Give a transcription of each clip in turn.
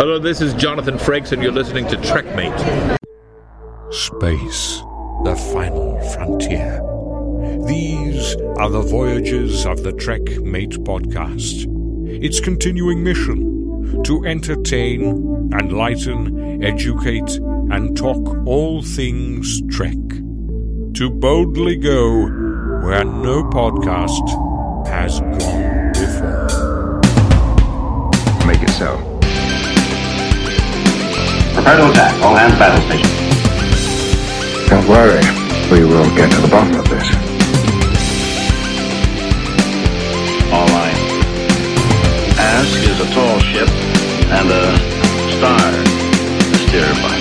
Hello, this is Jonathan Frakes, and you're listening to Trekmate. Space, the final frontier. These are the voyages of the Trekmate podcast. Its continuing mission to entertain, enlighten, educate, and talk all things Trek. To boldly go where no podcast has gone before. Make it so. Prepare to attack. All hands battle station. Don't worry, we will get to the bottom of this. All right. Ask is a tall ship and a star to steer by.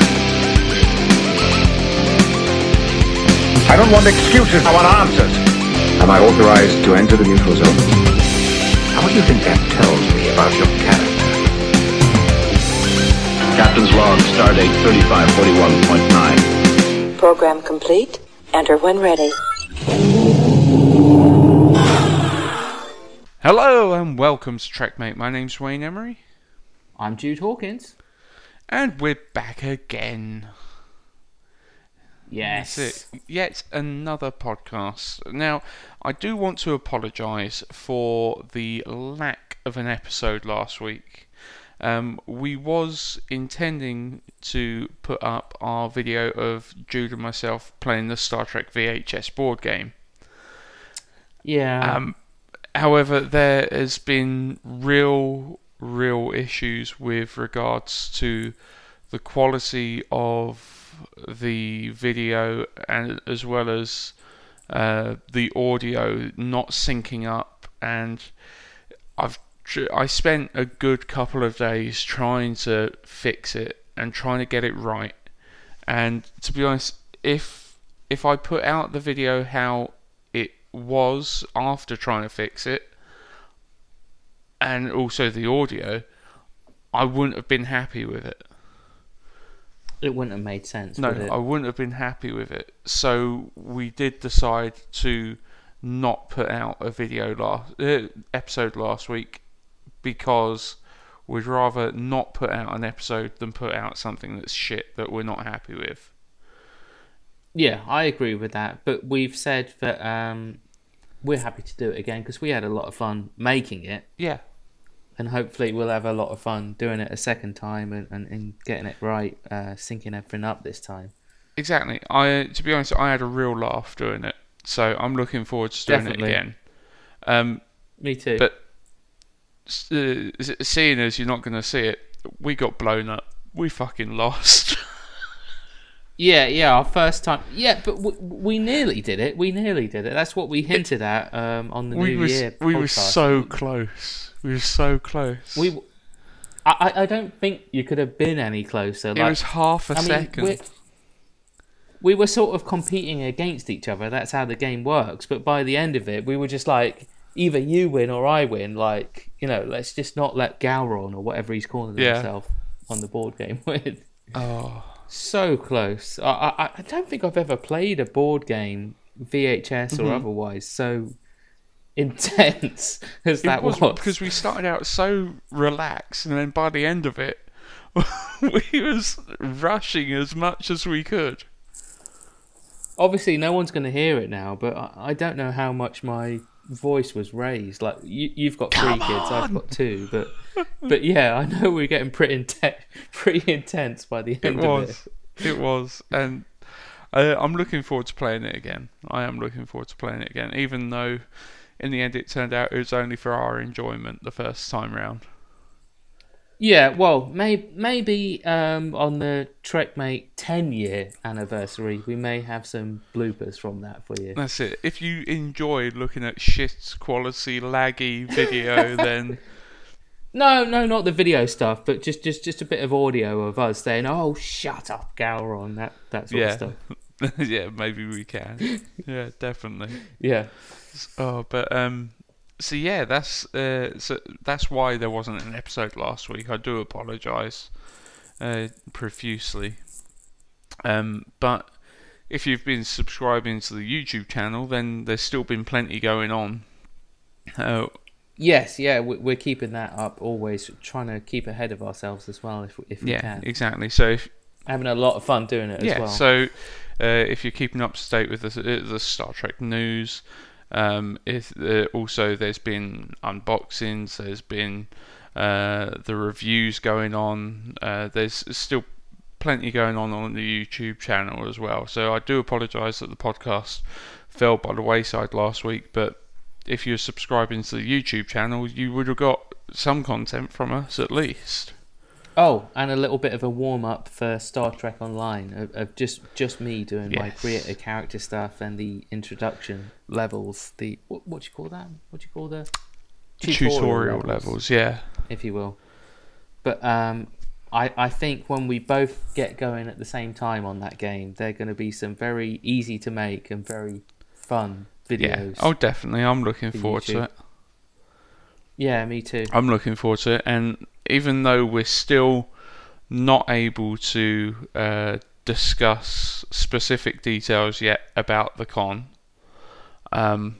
I don't want excuses, I want answers. Am I authorized to enter the neutral zone? How do you think that tells me about your character? Captain's log, stardate 3541.9. Program complete. Enter when ready. Hello and welcome to Trekmate. My name's Wayne Emery, I'm Jude Hawkins. and we're back again. Yes. That's it. Yet another podcast. Now, I do want to apologise for the lack of an episode last week. Um, we was intending to put up our video of Jude and myself playing the Star Trek VHS board game. Yeah. Um, however, there has been real, real issues with regards to the quality of the video and as well as uh, the audio not syncing up, and I've I spent a good couple of days trying to fix it and trying to get it right. And to be honest, if if I put out the video how it was after trying to fix it, and also the audio, I wouldn't have been happy with it. it wouldn't have made sense. No? I wouldn't have been happy with it. So we did decide to not put out a video last uh, episode last week because we'd rather not put out an episode than put out something that's shit that we're not happy with. Yeah, I agree with that. But we've said that um, we're happy to do it again because we had a lot of fun making it, Yeah, and hopefully we'll have a lot of fun doing it a second time and, and, and getting it right, uh, syncing everything up this time. exactly. I to be honest, I had a real laugh doing it. So I'm looking forward to doing Definitely. it again. Um, Me too. But uh, seeing as you're not going to see it, we got blown up. We fucking lost. yeah, yeah, our first time. Yeah, but we, we nearly did it. We nearly did it. That's what we hinted at um, on the we New was Year. we were so close. We were so close. We. I, I- don't think you could have been any closer. it was half a I mean, second. we're- we were sort of competing against each other. That's how the game works. But by the end of it, we were just like, either you win or I win. Like, you know, let's just not let Gowron or whatever he's calling Yeah. himself on the board game win. oh, So close. I, I, I don't think I've ever played a board game, VHS Mm-hmm. or otherwise, so intense as that it was was. because we started out so relaxed, and then by the end of it, we was rushing as much as we could. obviously no one's going to hear it now, but I, I don't know how much my voice was raised. Like you, you've got three kids, I've got two, but but yeah, I know we're getting pretty intense, pretty intense by the It end of was, it. it was, and uh, I'm looking forward to playing it again. I am looking forward to playing it again, even though in the end it turned out it was only for our enjoyment the first time round. Yeah, well, may, maybe um, on the Trekmate 10 year anniversary, we may have some bloopers from that for you. That's it. If you enjoy looking at shit quality laggy video, then No, no, not the video stuff, but just just just a bit of audio of us saying, "Oh, shut up, Gowron," that that sort yeah, of stuff. yeah, maybe we can. Yeah, definitely. Yeah. Oh, but um, so yeah, that's uh, so that's why there wasn't an episode last week. I do apologise uh, profusely. Um, but if you've been subscribing to the YouTube channel, then there's still been plenty going on. Uh, Yes, yeah, we- we're keeping that up always, trying to keep ahead of ourselves as well if if we Yeah, can. exactly. So if Having a lot of fun doing it as yeah, well. so uh, if you're keeping up to date with the, the Star Trek news, um, if also there's been unboxings, there's been uh, the reviews going on. Uh, there's still plenty going on on the YouTube channel as well. So I do apologise that the podcast fell by the wayside last week, but if you're subscribing to the YouTube channel, you would have got some content from us at least. Oh, and a little bit of a warm up for Star Trek Online of, of just just me doing my Yes. create a character stuff and the introduction levels. The what, what do you call that? What do you call the Tutorial, levels, yeah. if you will. But um, I I think when we both get going at the same time on that game, they're going to be some very easy to make and very fun videos. Yeah. Oh, definitely. I'm looking for forward to it. yeah, me too. I'm looking forward to it. And even though we're still not able to uh, discuss specific details yet about the con, um,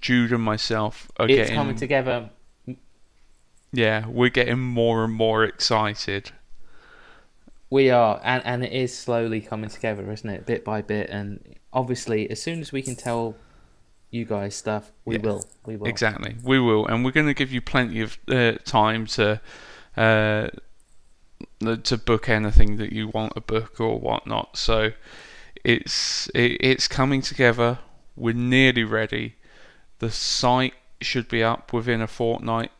Jude and myself are It's getting coming together. yeah, we're getting more and more excited. We are, and and it is slowly coming together, isn't it? Bit by bit, and obviously, as soon as we can tell you guys stuff, we Yeah. will. We will. Exactly, we will, and we're going to give you plenty of uh, time to uh, to book anything that you want to book or whatnot. So it's it, it's coming together. We're nearly ready. The site should be up within a fortnight,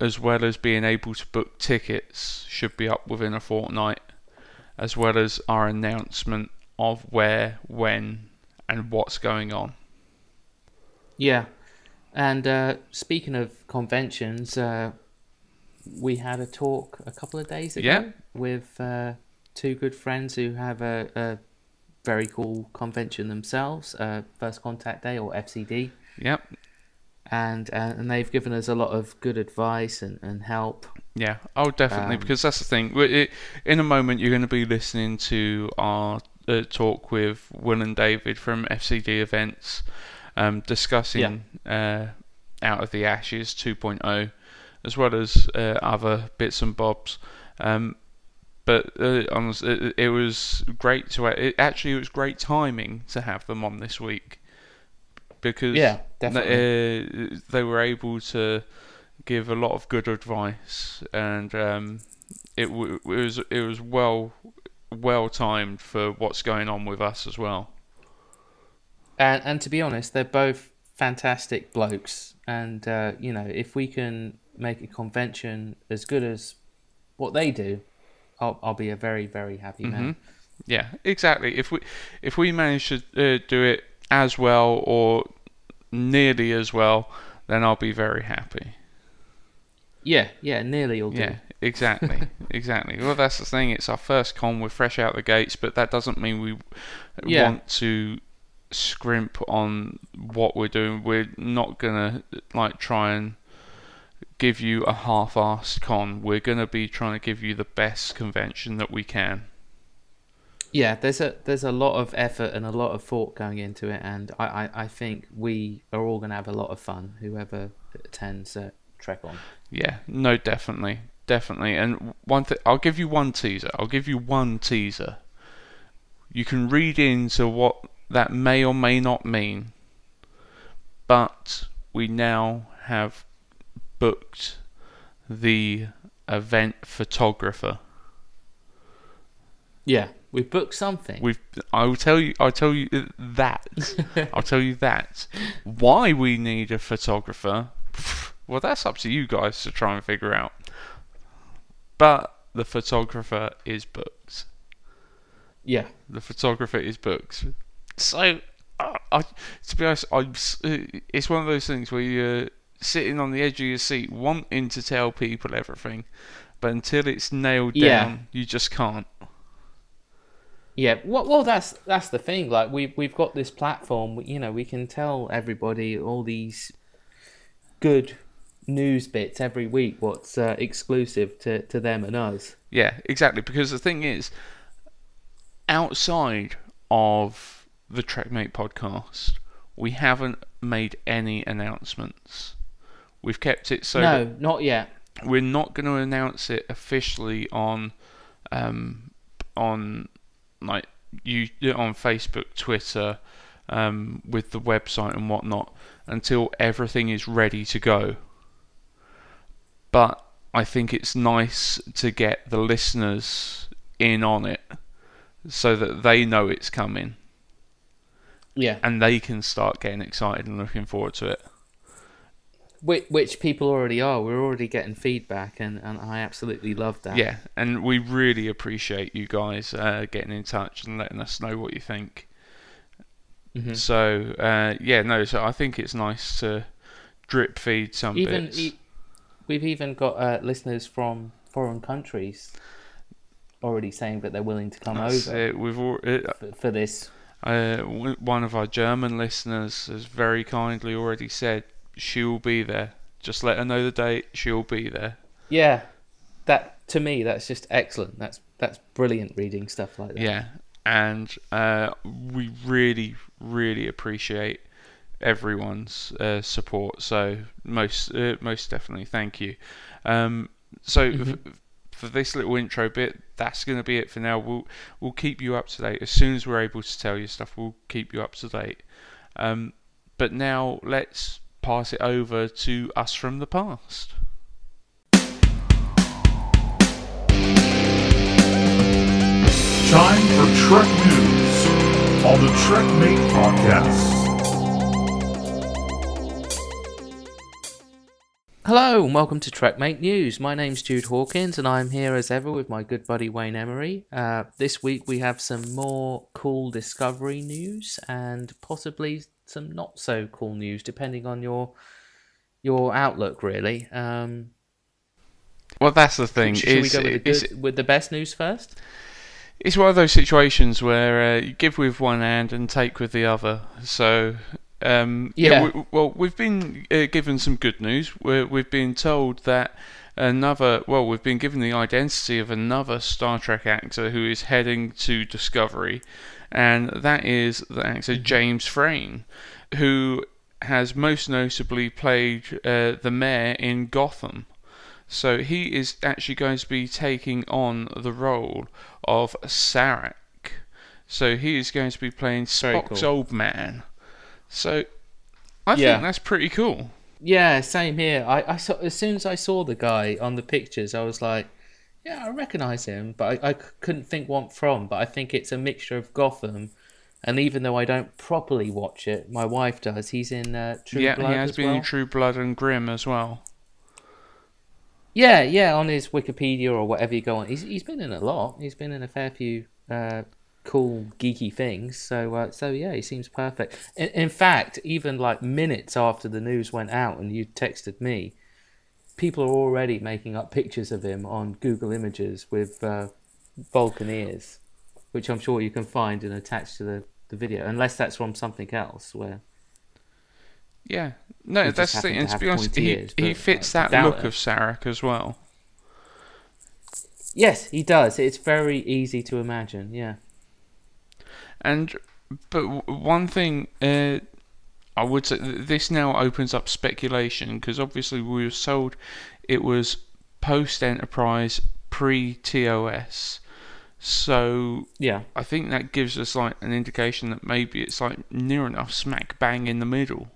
as well as being able to book tickets should be up within a fortnight, as well as our announcement of where, when, and what's going on. Yeah, and uh, speaking of conventions, uh, we had a talk a couple of days ago Yeah. with uh, two good friends who have a, a very cool convention themselves, uh, First Contact Day or FCD, Yep, and uh, and they've given us a lot of good advice and, and help. Yeah, oh, definitely, Um, because that's the thing. In a moment, you're going to be listening to our uh, talk with Wil and David from FCD Events, um, discussing uh, Out of the Ashes 2.0, as well as uh, other bits and bobs. Um, but uh, honest- it, it was great to. It, actually, it was great timing to have them on this week because Yeah, th- definitely. uh, they were able to give a lot of good advice, and um, it, w- it was it was well well timed for what's going on with us as well. And and to be honest, they're both fantastic blokes. And uh, you know, if we can make a convention as good as what they do, I'll I'll be a very very happy man. Yeah, exactly. If we if we manage to uh, do it as well or nearly as well, then I'll be very happy. Yeah, yeah, nearly all do. Yeah, exactly, exactly. Well, that's the thing. It's our first con. We're fresh out the gates, but that doesn't mean we Yeah. want to scrimp on what we're doing. We're not gonna like try and give you a half-assed con. We're gonna be trying to give you the best convention that we can. Yeah, there's a there's a lot of effort and a lot of thought going into it, and I I, I think we are all gonna have a lot of fun. Whoever attends uh, Trek on. Yeah, no, definitely, definitely. And one thing, I'll give you one teaser. I'll give you one teaser. You can read into what that may or may not mean, but we now have booked the event photographer. Yeah, we've booked something. We've. I will tell you. I'll tell you that. I'll tell you that. Why we need a photographer? Well, that's up to you guys to try and figure out. But the photographer is booked. yeah, The photographer is booked. So, uh, I, to be honest, I'm, uh, it's one of those things where you're sitting on the edge of your seat, wanting to tell people everything, but until it's nailed Yeah. down, you just can't. Yeah, well, well, that's that's the thing. Like we we've got this platform. You know, we can tell everybody all these good news bits every week. What's uh, exclusive to to them and us. Yeah, exactly. Because the thing is, outside of the Trekmate podcast, we haven't made any announcements. We've kept it so no, not yet. we're not going to announce it officially on um, on like you on Facebook, Twitter, um, with the website and whatnot until everything is ready to go. But I think it's nice to get the listeners in on it so that they know it's coming Yeah, and they can start getting excited and looking forward to it. which, which people already are. We're already getting feedback, and, and I absolutely love that. Yeah, and we really appreciate you guys uh, getting in touch and letting us know what you think. Mhm. So uh, yeah, no. So I think it's nice to drip feed some even bits. e- we've even got uh, listeners from foreign countries already saying that they're willing to come That's over it. We've al- uh, for, for this. Uh, one of our German listeners has very kindly already said she will be there. Just let her know the date. She'll be there. Yeah, that to me that's just excellent. That's that's brilliant reading stuff like that. Yeah, and uh, we really, really appreciate everyone's uh, support. So most, uh, most definitely, thank you. Um, so f- for this little intro bit, that's going to be it for now. We'll we'll keep you up to date as soon as we're able to tell you stuff. We'll keep you up to date. Um, but now let's pass it over to us from the past. Time for Trek News on the Trekmate Podcast. Hello and welcome to Trekmate News. My name's Jude Hawkins and I'm here as ever with my good buddy Wayne Emery. Uh, this week we have some more cool Discovery news and possibly some not so cool news, depending on your your outlook. Really. Um, Well, that's the thing. sh- should we is- go with the, good, with the best news first? It's one of those situations where uh, you give with one hand and take with the other. So, um, Yeah. we, well, we've been uh, given some good news. We're, we've been told that another, well, we've been given the identity of another Star Trek actor who is heading to Discovery, and that is the actor James Frain, who has most notably played uh, the mayor in Gotham. So he is actually going to be taking on the role of Sarek. So he is going to be playing Spock's cool. old man. So I Yeah. think that's pretty cool. Yeah, same here. I, I saw as soon as I saw the guy on the pictures, I was like, yeah, I recognise him, but I couldn't think what from. But I think it's a mixture of Gotham, and even though I don't properly watch it, my wife does. He's in uh, True yeah, Blood Yeah, he has as been well. in True Blood and Grimm as well. Yeah, yeah, on his Wikipedia or whatever you go on, he's he's been in a lot. He's been in a fair few uh, cool geeky things. So uh, so yeah, he seems perfect. In, in fact, even like minutes after the news went out and you texted me, people are already making up pictures of him on Google Images with uh, Vulcan ears, which I'm sure you can find and attach to the, the video, unless that's from something else where. Yeah, no, that's the thing. And to to be honest, he, ears, he fits I that look it. of Sarek as well. Yes, he does. It's very easy to imagine. Yeah. And but one thing uh, I would say this now opens up speculation because obviously we were sold it was post Enterprise pre TOS. So Yeah. I think that gives us like an indication that maybe it's like near enough smack bang in the middle.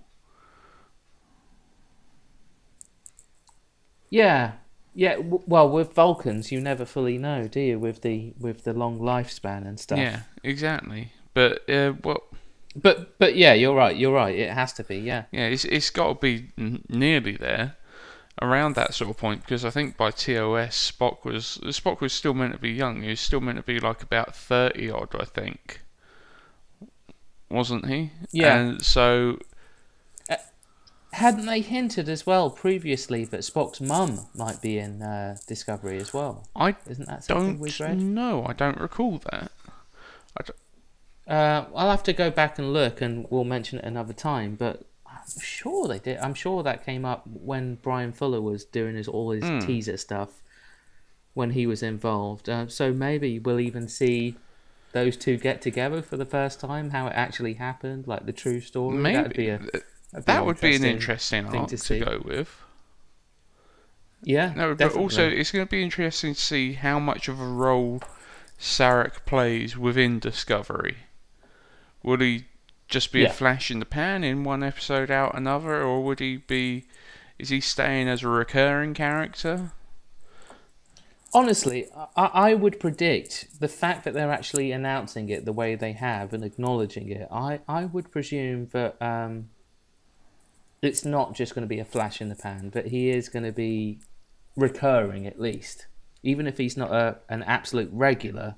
Yeah, yeah. W- well, with Vulcans, you never fully know, do you? With the with the long lifespan and stuff. Yeah, exactly. But uh, well, But but yeah, you're right. You're right. It has to be. Yeah. yeah, it's it's got to be n- nearly there, around that sort of point. Because I think by TOS, Spock was Spock was still meant to be young. He was still meant to be like about thirty odd, I think. Wasn't he? Yeah. And so Hadn't they hinted as well previously that Spock's mum might be in uh, Discovery as well? I Isn't that something we've read? know. I don't recall that. I don't- Uh, I'll have to go back and look, and we'll mention it another time. But I'm sure they did. I'm sure that came up when Bryan Fuller was doing his all his Hmm. teaser stuff when he was involved. Uh, so maybe we'll even see those two get together for the first time. How it actually happened, like the true story. Maybe That'd be a, that'd that would be an interesting arc to to, go with. Yeah, No, but definitely. also it's going to be interesting to see how much of a role Sarek plays within Discovery. Would he just be Yeah. a flash in the pan in one episode out another, or would he be? Is he staying as a recurring character? Honestly, I, I would predict the fact that they're actually announcing it the way they have and acknowledging it. I, I would presume that um, it's not just going to be a flash in the pan, but he is going to be recurring at least. Even if he's not a, an absolute regular,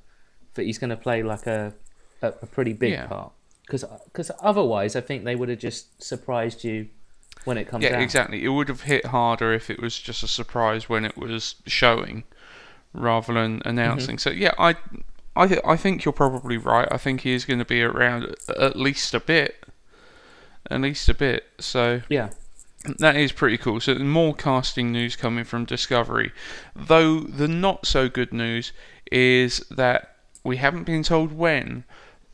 but he's going to play like a, a, a pretty big Yeah. part. Because otherwise, I think they would have just surprised you when it comes Yeah, out. exactly. It would have hit harder if it was just a surprise when it was showing, rather than announcing. Mm-hmm. So yeah, I, I, th- I think you're probably right. I think he is going to be around at least a bit, at least a bit. So Yeah. that is pretty cool. So more casting news coming from Discovery, though the not so good news is that we haven't been told when,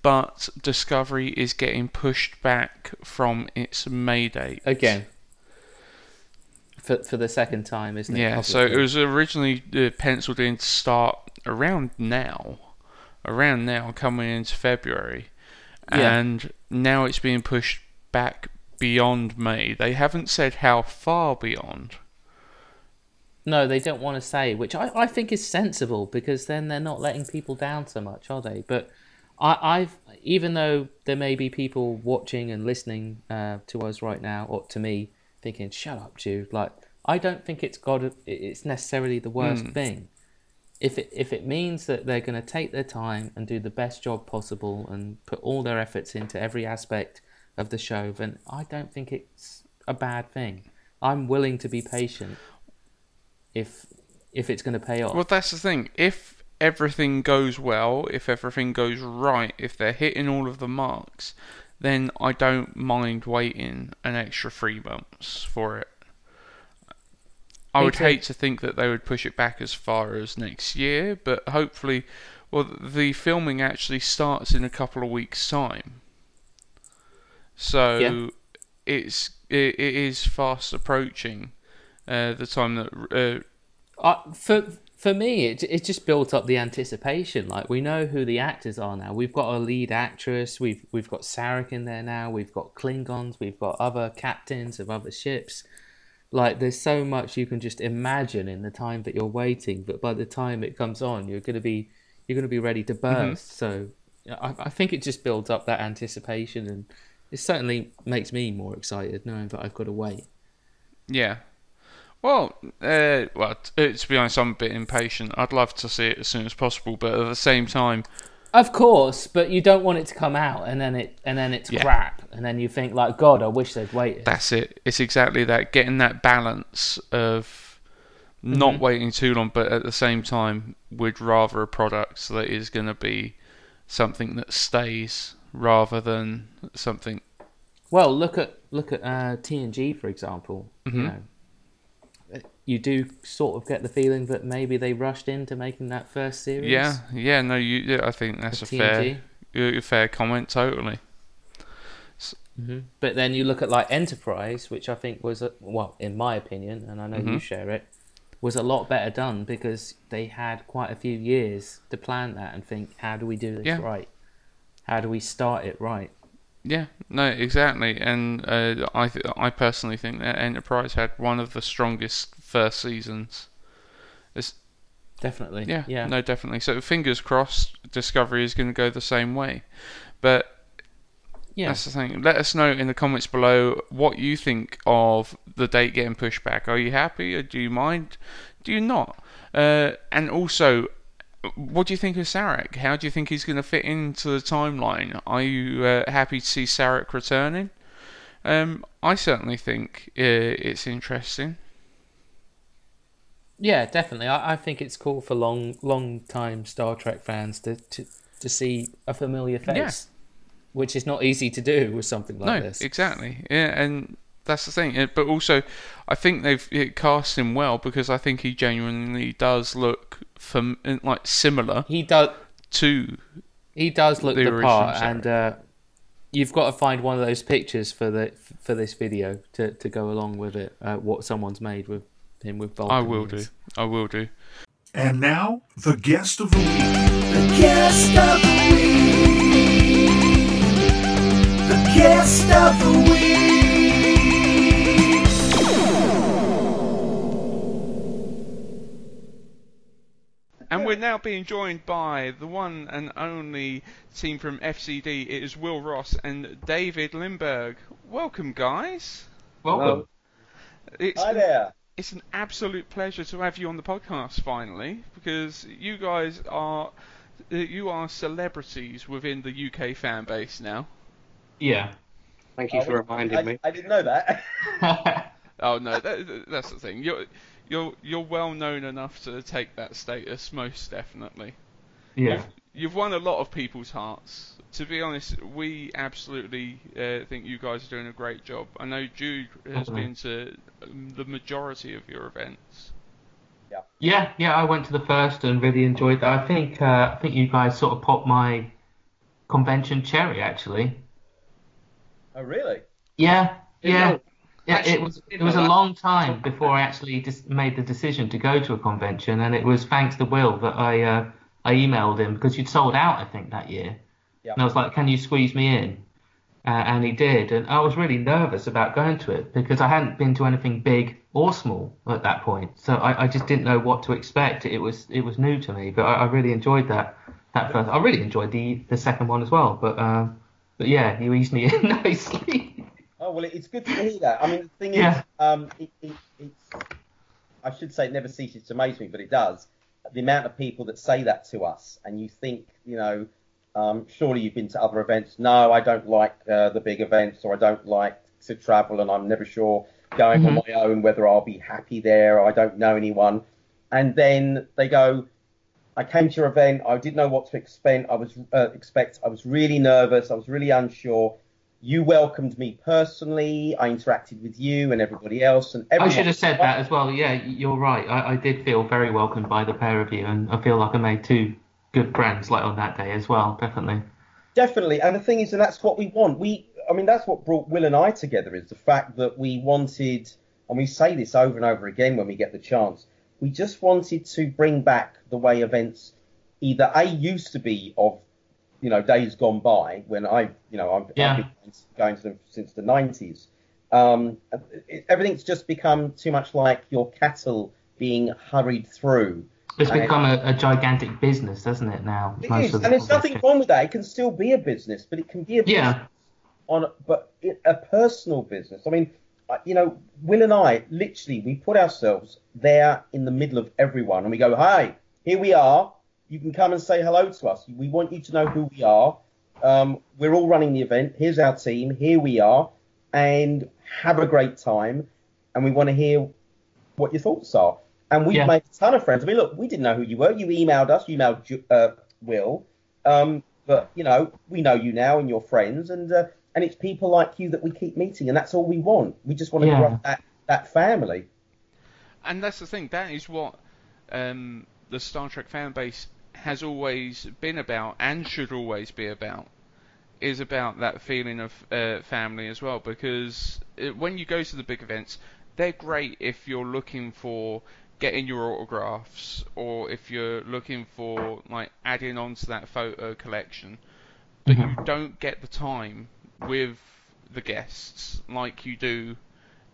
but Discovery is getting pushed back from its May date Again. For, for the second time, isn't it? Yeah, so it was originally uh, penciled in to start around now, around now, coming into February, Yeah. and now it's being pushed back beyond me. They haven't said how far beyond. No, they don't want to say, which I, I think is sensible because then they're not letting people down so much, are they? But I, I've even though there may be people watching and listening uh, to us right now, or to me, thinking, "Shut up, Jude." Like, I don't think it's got it's necessarily the worst thing. If it if it means that they're going to take their time and do the best job possible and put all their efforts into every aspect of the show, then I don't think it's a bad thing. I'm willing to be patient if if it's going to pay off. Well, that's the thing. If everything goes well, if everything goes right, if they're hitting all of the marks, then I don't mind waiting an extra three months for it. I Me would too. hate to think that they would push it back as far as next year, but hopefully, well, the filming actually starts in a couple of weeks' time. So Yeah. it's it, it is fast approaching uh, the time that uh, for for me, it it just built up the anticipation. Like we know who the actors are now. We've got a lead actress. We've we've got Sarek in there now. We've got Klingons. We've got other captains of other ships. Like there's so much you can just imagine in the time that you're waiting. But by the time it comes on, you're gonna be you're gonna be ready to burst. So I, I think it just builds up that anticipation, and it certainly makes me more excited knowing that I've got to wait. Yeah. Well, uh, well, t- uh, to be honest, I'm a bit impatient. I'd love to see it as soon as possible, but at the same time, Of course, but you don't want it to come out and then it and then it's Yeah. crap, and then you think like, God, I wish they'd waited. that's it. It's exactly that. Getting that balance of not waiting too long, but at the same time, would rather a product that is going to be something that stays rather than something. Well, look at look at uh, TNG for example. Mm-hmm. You know, you do sort of get the feeling that maybe they rushed into making that first series. Yeah, yeah. No, you. Yeah, I think that's a fair, a fair comment. Totally. But then you look at like Enterprise, which I think was, a, well, in my opinion, and I know Mm-hmm. you share it, was a lot better done because they had quite a few years to plan that and think, how do we do this Yeah. right? How do we start it right? Yeah, no, exactly, and uh, I th- I personally think that Enterprise had one of the strongest first seasons. It's, Definitely. yeah, Yeah. no, definitely. So fingers crossed, Discovery is going to go the same way. But Yeah. that's the thing. Let us know in the comments below what you think of the date getting pushed back. Are you happy, or do you mind? Do you not? Uh, and also, what do you think of Sarek? How do you think he's going to fit into the timeline? Are you uh, happy to see Sarek returning? Um, I certainly think uh, it's interesting. Yeah, definitely. I, I think it's cool for long, long time Star Trek fans to, to, to see a familiar face, Yeah. which is not easy to do with something like no, this. exactly. Yeah, and that's the thing. But also, I think they've cast him well because I think he genuinely does look fam- uh, like similar He does. to. He does look The the, part, Sarek. and uh, you've got to find one of those pictures for the for this video to, to go along with it. Uh, what someone's made with him with I will do. I will do. And now, the guest of the week. The guest of the week. The guest of the week. And we're now being joined by the one and only team from FCD. It is Wil Ross and David Lindberg. Welcome, guys. Welcome. It's Hi there. it's an absolute pleasure to have you on the podcast finally because you guys are uh, you are celebrities within the UK fan base now. Yeah. Thank you Oh, for reminding I, me. I didn't know that. Oh no, that, that's the thing. You're you're you're well known enough to take that status, most definitely. yeah. You've won a lot of people's hearts. To be honest, we absolutely uh, think you guys are doing a great job. I know Jude has Mhm. been to um, the majority of your events. Yeah, yeah, yeah, I went to the first and really enjoyed that. I think uh, I think you guys sort of popped my convention cherry actually. oh, really? Yeah, yeah. know. Yeah, Actually, it was it was a that. long time before I actually just made the decision to go to a convention, and it was thanks to Wil that I uh, I emailed him because you'd sold out I think that year, Yeah. and I was like, can you squeeze me in? Uh, and he did, and I was really nervous about going to it because I hadn't been to anything big or small at that point, so I, I just didn't know what to expect. It was it was new to me, but I, I really enjoyed that that first. I really enjoyed the the second one as well, but uh, but yeah, you eased me in nicely. Well, it's good to hear that. I mean, the thing Yeah. is, um, it, it, it's I should say it never ceases to amaze me, but it does. The amount of people that say that to us, and you think, you know, um, surely you've been to other events. No, I don't like uh, the big events, or I don't like to travel, and I'm never sure going on my own whether I'll be happy there, or I don't know anyone. And then they go, I came to your event. I didn't know what to expect. I was uh, expect. I was really nervous. I was really unsure. You welcomed me personally. I interacted with you and everybody else. And I should have said that as well. Yeah, you're right. I, I did feel very welcomed by the pair of you, and I feel like I made two good friends like on that day as well. Definitely. Definitely. And the thing is, and that's what we want. We, I mean, that's what brought Wil and I together is the fact that we wanted, and we say this over and over again when we get the chance. We just wanted to bring back the way events either a used to be of, you know, days gone by when I, you know, I've, Yeah. I've been going to them since the 90s. Um, it, everything's just become too much like your cattle being hurried through. It's And- become a, a gigantic business, doesn't it now? It is, and there's nothing wrong with that. It can still be a business, but it can be a business Yeah. on, but it, a personal business. I mean, you know, Wil and I literally we put ourselves there in the middle of everyone, and we go, "Hi, here we are. You can come and say hello to us. We want you to know who we are. Um, we're all running the event. Here's our team. Here we are, and have a great time. And we want to hear what your thoughts are. And we've Yeah. made a ton of friends. I mean, look, we didn't know who you were. You emailed us. You emailed uh, Wil. Um, but you know, we know you now and your friends, and uh, and it's people like you that we keep meeting, and that's all we want. We just want to Yeah. grow that that family. And that's the thing. That is what um, the Star Trek fan base has always been about, and should always be about. Is about that feeling of uh, family as well. Because it, when you go to the big events, they're great if you're looking for getting your autographs, or if you're looking for like adding on to that photo collection. But you don't get the time with the guests like you do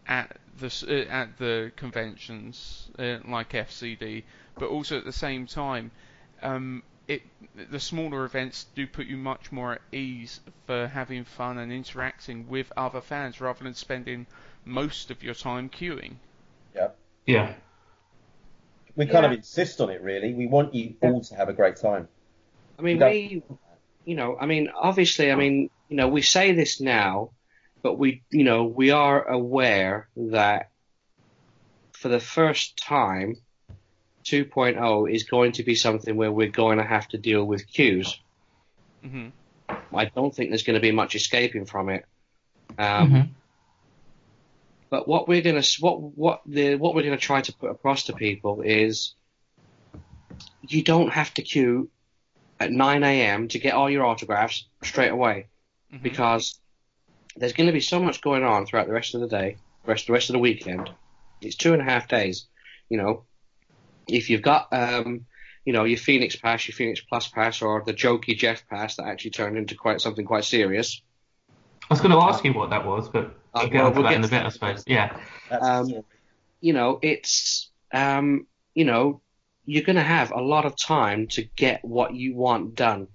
at the uh, at the conventions uh, like FCD, but also at the same time, um, it the smaller events do put you much more at ease for having fun and interacting with other fans rather than spending most of your time queuing. Yeah. Yeah. We kind of insist on it, really. We want you all to have a great time. I mean, You we, you know, I mean, obviously, I mean, you know, we say this now, but we, you know, we are aware that for the first time, 2.0 is going to be something where we're going to have to deal with queues. hmm I don't think there's going to be much escaping from it. Um, Mhm. But what we're gonna what what the what we're gonna try to put across to people is you don't have to queue at 9 a.m. to get all your autographs straight away Mhm. because there's going to be so much going on throughout the rest of the day, rest the rest of the weekend. It's two and a half days. you know, if you've got, um, you know, your Phoenix Pass, your Phoenix Plus Pass, or the jokey Jeff Pass that actually turned into quite something quite serious. I was going to ask you what that was, but I'll get well, onto we'll that in get a bit, I suppose. Yeah. Um, you know, it's, um, you know, you're going to have a lot of time to get what you want done.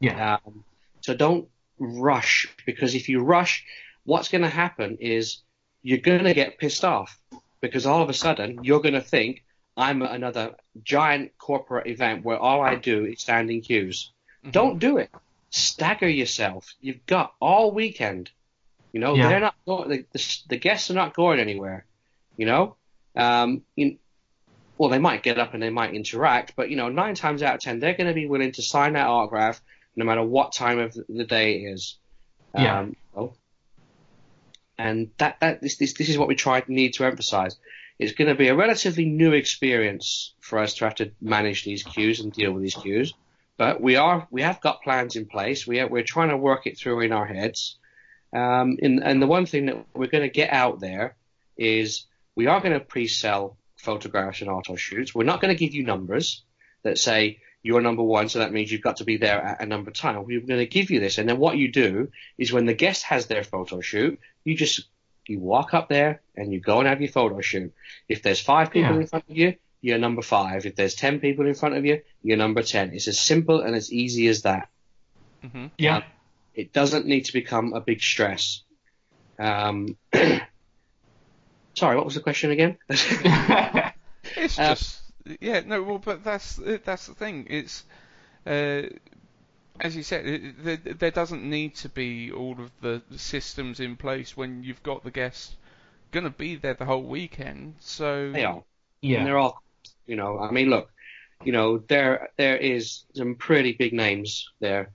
Yeah. Um, so don't rush because if you rush, what's going to happen is you're going to get pissed off because all of a sudden you're going to think I'm at another giant corporate event where all I do is stand in queues. Don't do it. Stagger yourself. You've got all weekend. You know, Yeah. they're not going. The, the, the guests are not going anywhere. You know, um, in, well, they might get up and they might interact, but you know, nine times out of ten, they're going to be willing to sign that autograph no matter what time of the day it is. Yeah. Um, and that that this this this is what we try need to emphasize. It's going to be a relatively new experience for us to have to manage these queues and deal with these queues, but we are we have got plans in place. We are, we're trying to work it through in our heads. Um, and, and the one thing that we're going to get out there is we are going to pre-sell photographs and auto shoots. We're not going to give you numbers that say you're number one, so that means you've got to be there at a number time. We're going to give you this, and then what you do is when the guest has their photo shoot, you just you walk up there and you go and have your photo shoot. If there's five people Yeah. in front of you, you're number five. If there's ten people in front of you, you're number ten. It's as simple and as easy as that. hmm Yeah. It doesn't need to become a big stress. Um, sorry, what was the question again? It's Uh, just yeah no well but that's that's the thing it's uh, as you said it, there, there doesn't need to be all of the systems in place when you've got the guests gonna be there the whole weekend so They are. Yeah. And they're all, you know, I mean, look, you know, there there is some pretty big names there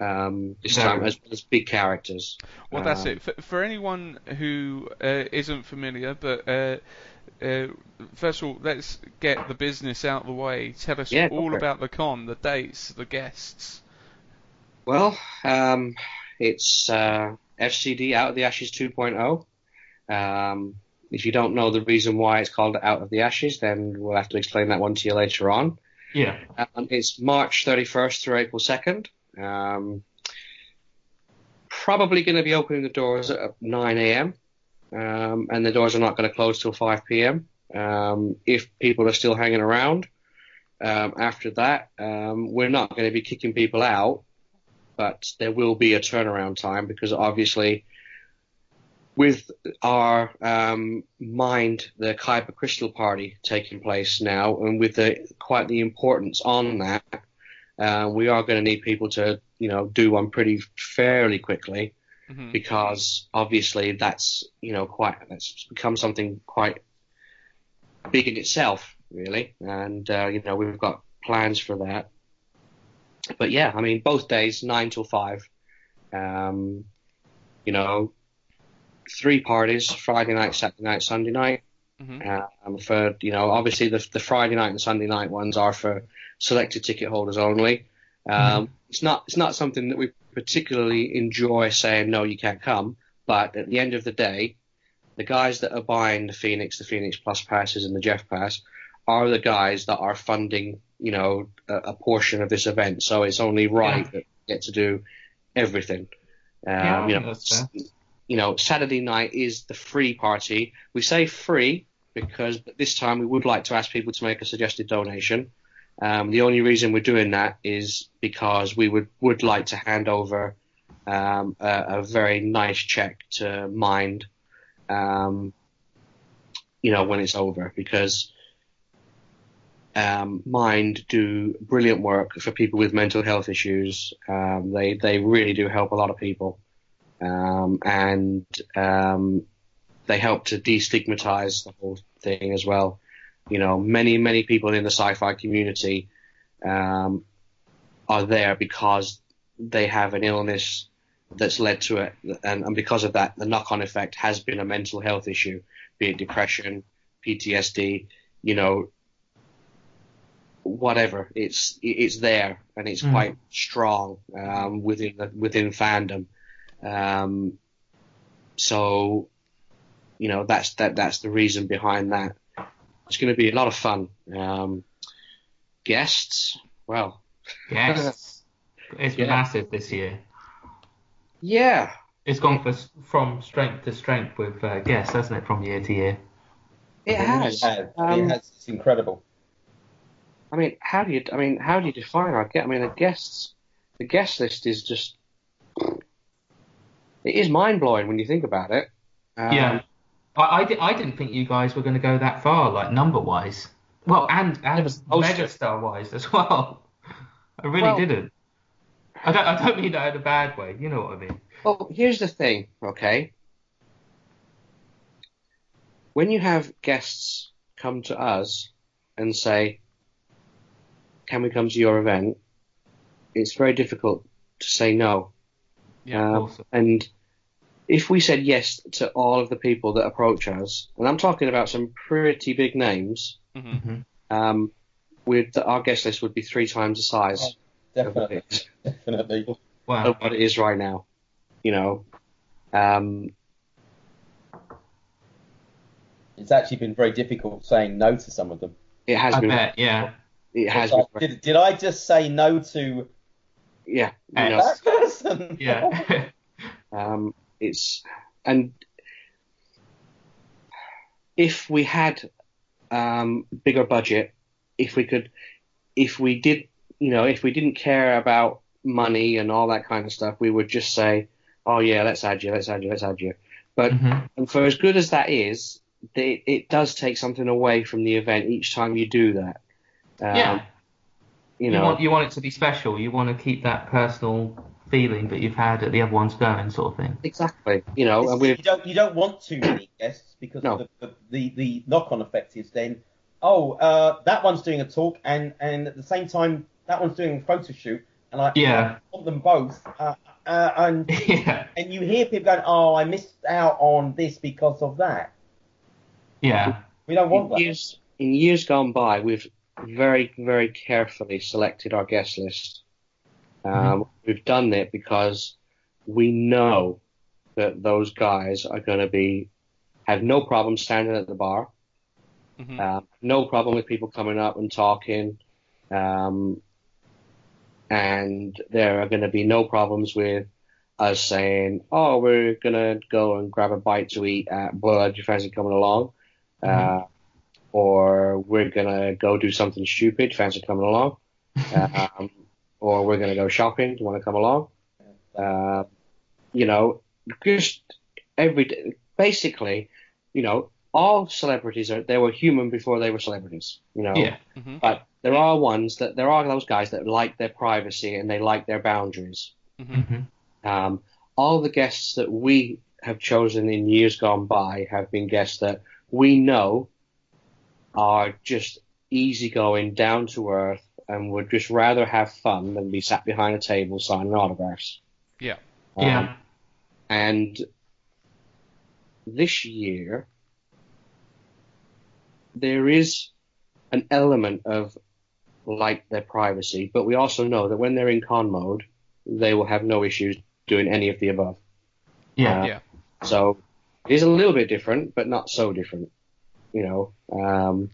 um, this time, as well as big characters. Well, that's Um, it. For, for anyone who uh, isn't familiar, but uh, uh, first of all, let's get the business out of the way. Tell us Yeah, all for it. about the con, the dates, the guests. Well, um, it's uh, FCD Out of the Ashes 2.0. Um, if you don't know the reason why it's called Out of the Ashes, then we'll have to explain that one to you later on. Yeah. Um, it's March 31st through April 2nd. Um, probably going to be opening the doors at 9 a.m. Um, and the doors are not going to close till 5 p.m. Um, if people are still hanging around um, after that, um, we're not going to be kicking people out, but there will be a turnaround time because obviously with our um, mind, the Kuiper Crystal Party taking place now, and with the quite the importance on that, uh, we are going to need people to, you know, do one pretty fairly quickly Mhm. because obviously that's, you know, quite that's become something quite big in itself, really, and uh, you know we've got plans for that. But yeah, I mean, both days nine till five. Um, you know, three parties: Friday night, Saturday night, Sunday night. Mhm. Um, for you know, obviously the the Friday night and Sunday night ones are for selected ticket holders only. Um, It's not it's not something that we particularly enjoy saying no, you can't come. But at the end of the day, the guys that are buying the Phoenix, the Phoenix Plus passes, and the Jeff Pass are the guys that are funding, you know, a, a portion of this event. So it's only right that we get to do everything. Um, Yeah, you know, you know, Saturday night is the free party. We say free because this time we would like to ask people to make a suggested donation. Um, the only reason we're doing that is because we would, would like to hand over um, a, a very nice check to Mind, um, you know, when it's over because um, Mind do brilliant work for people with mental health issues. Um, they they really do help a lot of people um, and um, they help to destigmatize the whole thing as well. You know, many many people in the sci-fi community um, are there because they have an illness that's led to it, and, and because of that, the knock-on effect has been a mental health issue, be it depression, PTSD, you know, whatever. It's it's there and it's Mm. quite strong um, within the, within fandom. Um, so, you know, that's that that's the reason behind that. it's going to be a lot of fun. Um, guests, well, Yes. It's Yeah. massive this year. yeah, It's gone for, from strength to strength with uh, guests, hasn't it, from year to year? it has. It has. Um, it has. It's incredible. I mean, how do you? I mean, how do you define our guest? I mean, the guests, the guest list is just. It is mind blowing when you think about it. Um, yeah. I, I, di- I didn't think you guys were going to go that far, like number wise. Well, and, and megastar wise as well. I really Well- didn't. I don't, I don't mean that in a bad way. You know what I mean? Well, here's the thing, okay? When you have guests come to us and say, "Can we come to your event?" It's very difficult to say no. Yeah, Um, and if we said yes to all of the people that approach us, and I'm talking about some pretty big names, hmm um, we'd, our guest list would be three times the size Definitely. Definitely. Wow. of what it is right now. You know, um, It's actually been very difficult saying no to some of them. it has I been. bet, yeah. It has like, been. did, did I just say no to Yeah. You that person? Yeah. Um, it's and if we had um, bigger budget, if we could, if we did, you know, if we didn't care about money and all that kind of stuff, we would just say, "Oh yeah, let's add you, let's add you, let's add you." But Mhm. and for as good as that is, it, it does take something away from the event each time you do that. Um, yeah. you You, want you want it to be special. You want to keep that personal feeling that you've had at the other ones going, sort of thing. exactly. You know, and you we've don't you don't want too many guests because No. the, the, the, the knock-on effect is then oh uh, that one's doing a talk and and at the same time that one's doing a photo shoot and I, Yeah. I want them both uh, uh, and yeah. and you hear people going oh I missed out on this because of that Yeah. we don't want in that years in years gone by, we've very very carefully selected our guest list. Um, We've done it because we know that those guys are going to be have no problem standing at the bar, Mhm. uh, no problem with people coming up and talking, um, and there are going to be no problems with us saying, "Oh, we're going to go and grab a bite to eat at Bud. Do you fancy coming along?" Uh, or we're gonna go do something stupid. Fancy coming along? um, or we're gonna go shopping. Do you want to come along? Uh, you know, just every day. Basically, you know, all celebrities are they were human before they were celebrities. You know, Yeah. Mhm. but there are ones that there are those guys that like their privacy and they like their boundaries. hmm Um, all the guests that we have chosen in years gone by have been guests that we know are just easygoing, down to earth, and would just rather have fun than be sat behind a table signing autographs. Yeah. Um, Yeah. And this year, there is an element of like their privacy, but we also know that when they're in con mode, they will have no issues doing any of the above. Yeah. Uh, Yeah. So it is a little bit different, but not so different. You know, um,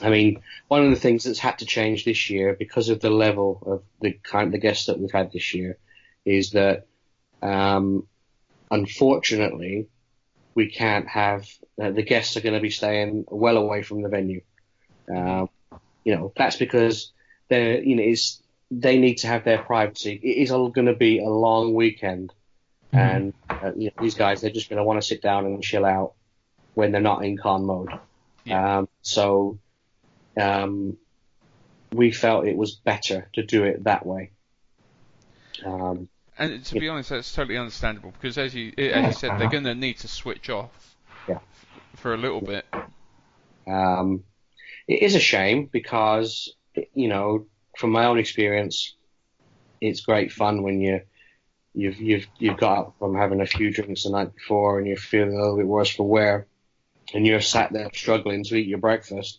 I mean, one of the things that's had to change this year because of the level of the kind the guests that we've had this year is that, um, unfortunately, we can't have uh, the guests are going to be staying well away from the venue. Um, you know, that's because they're you know it's they need to have their privacy. It is all going to be a long weekend and uh, you know, these guys they're just going to want to sit down and chill out when they're not in con mode. Um, so um, we felt it was better to do it that way. Um, And to be honest, that's totally understandable because, as you as you said, they're going to need to switch off Yeah. for a little bit. Um, it is a shame because, you know, from my own experience, it's great fun when you you've you've you've got up from having a few drinks the night before and you're feeling a little bit worse for wear, and you're sat there struggling to eat your breakfast,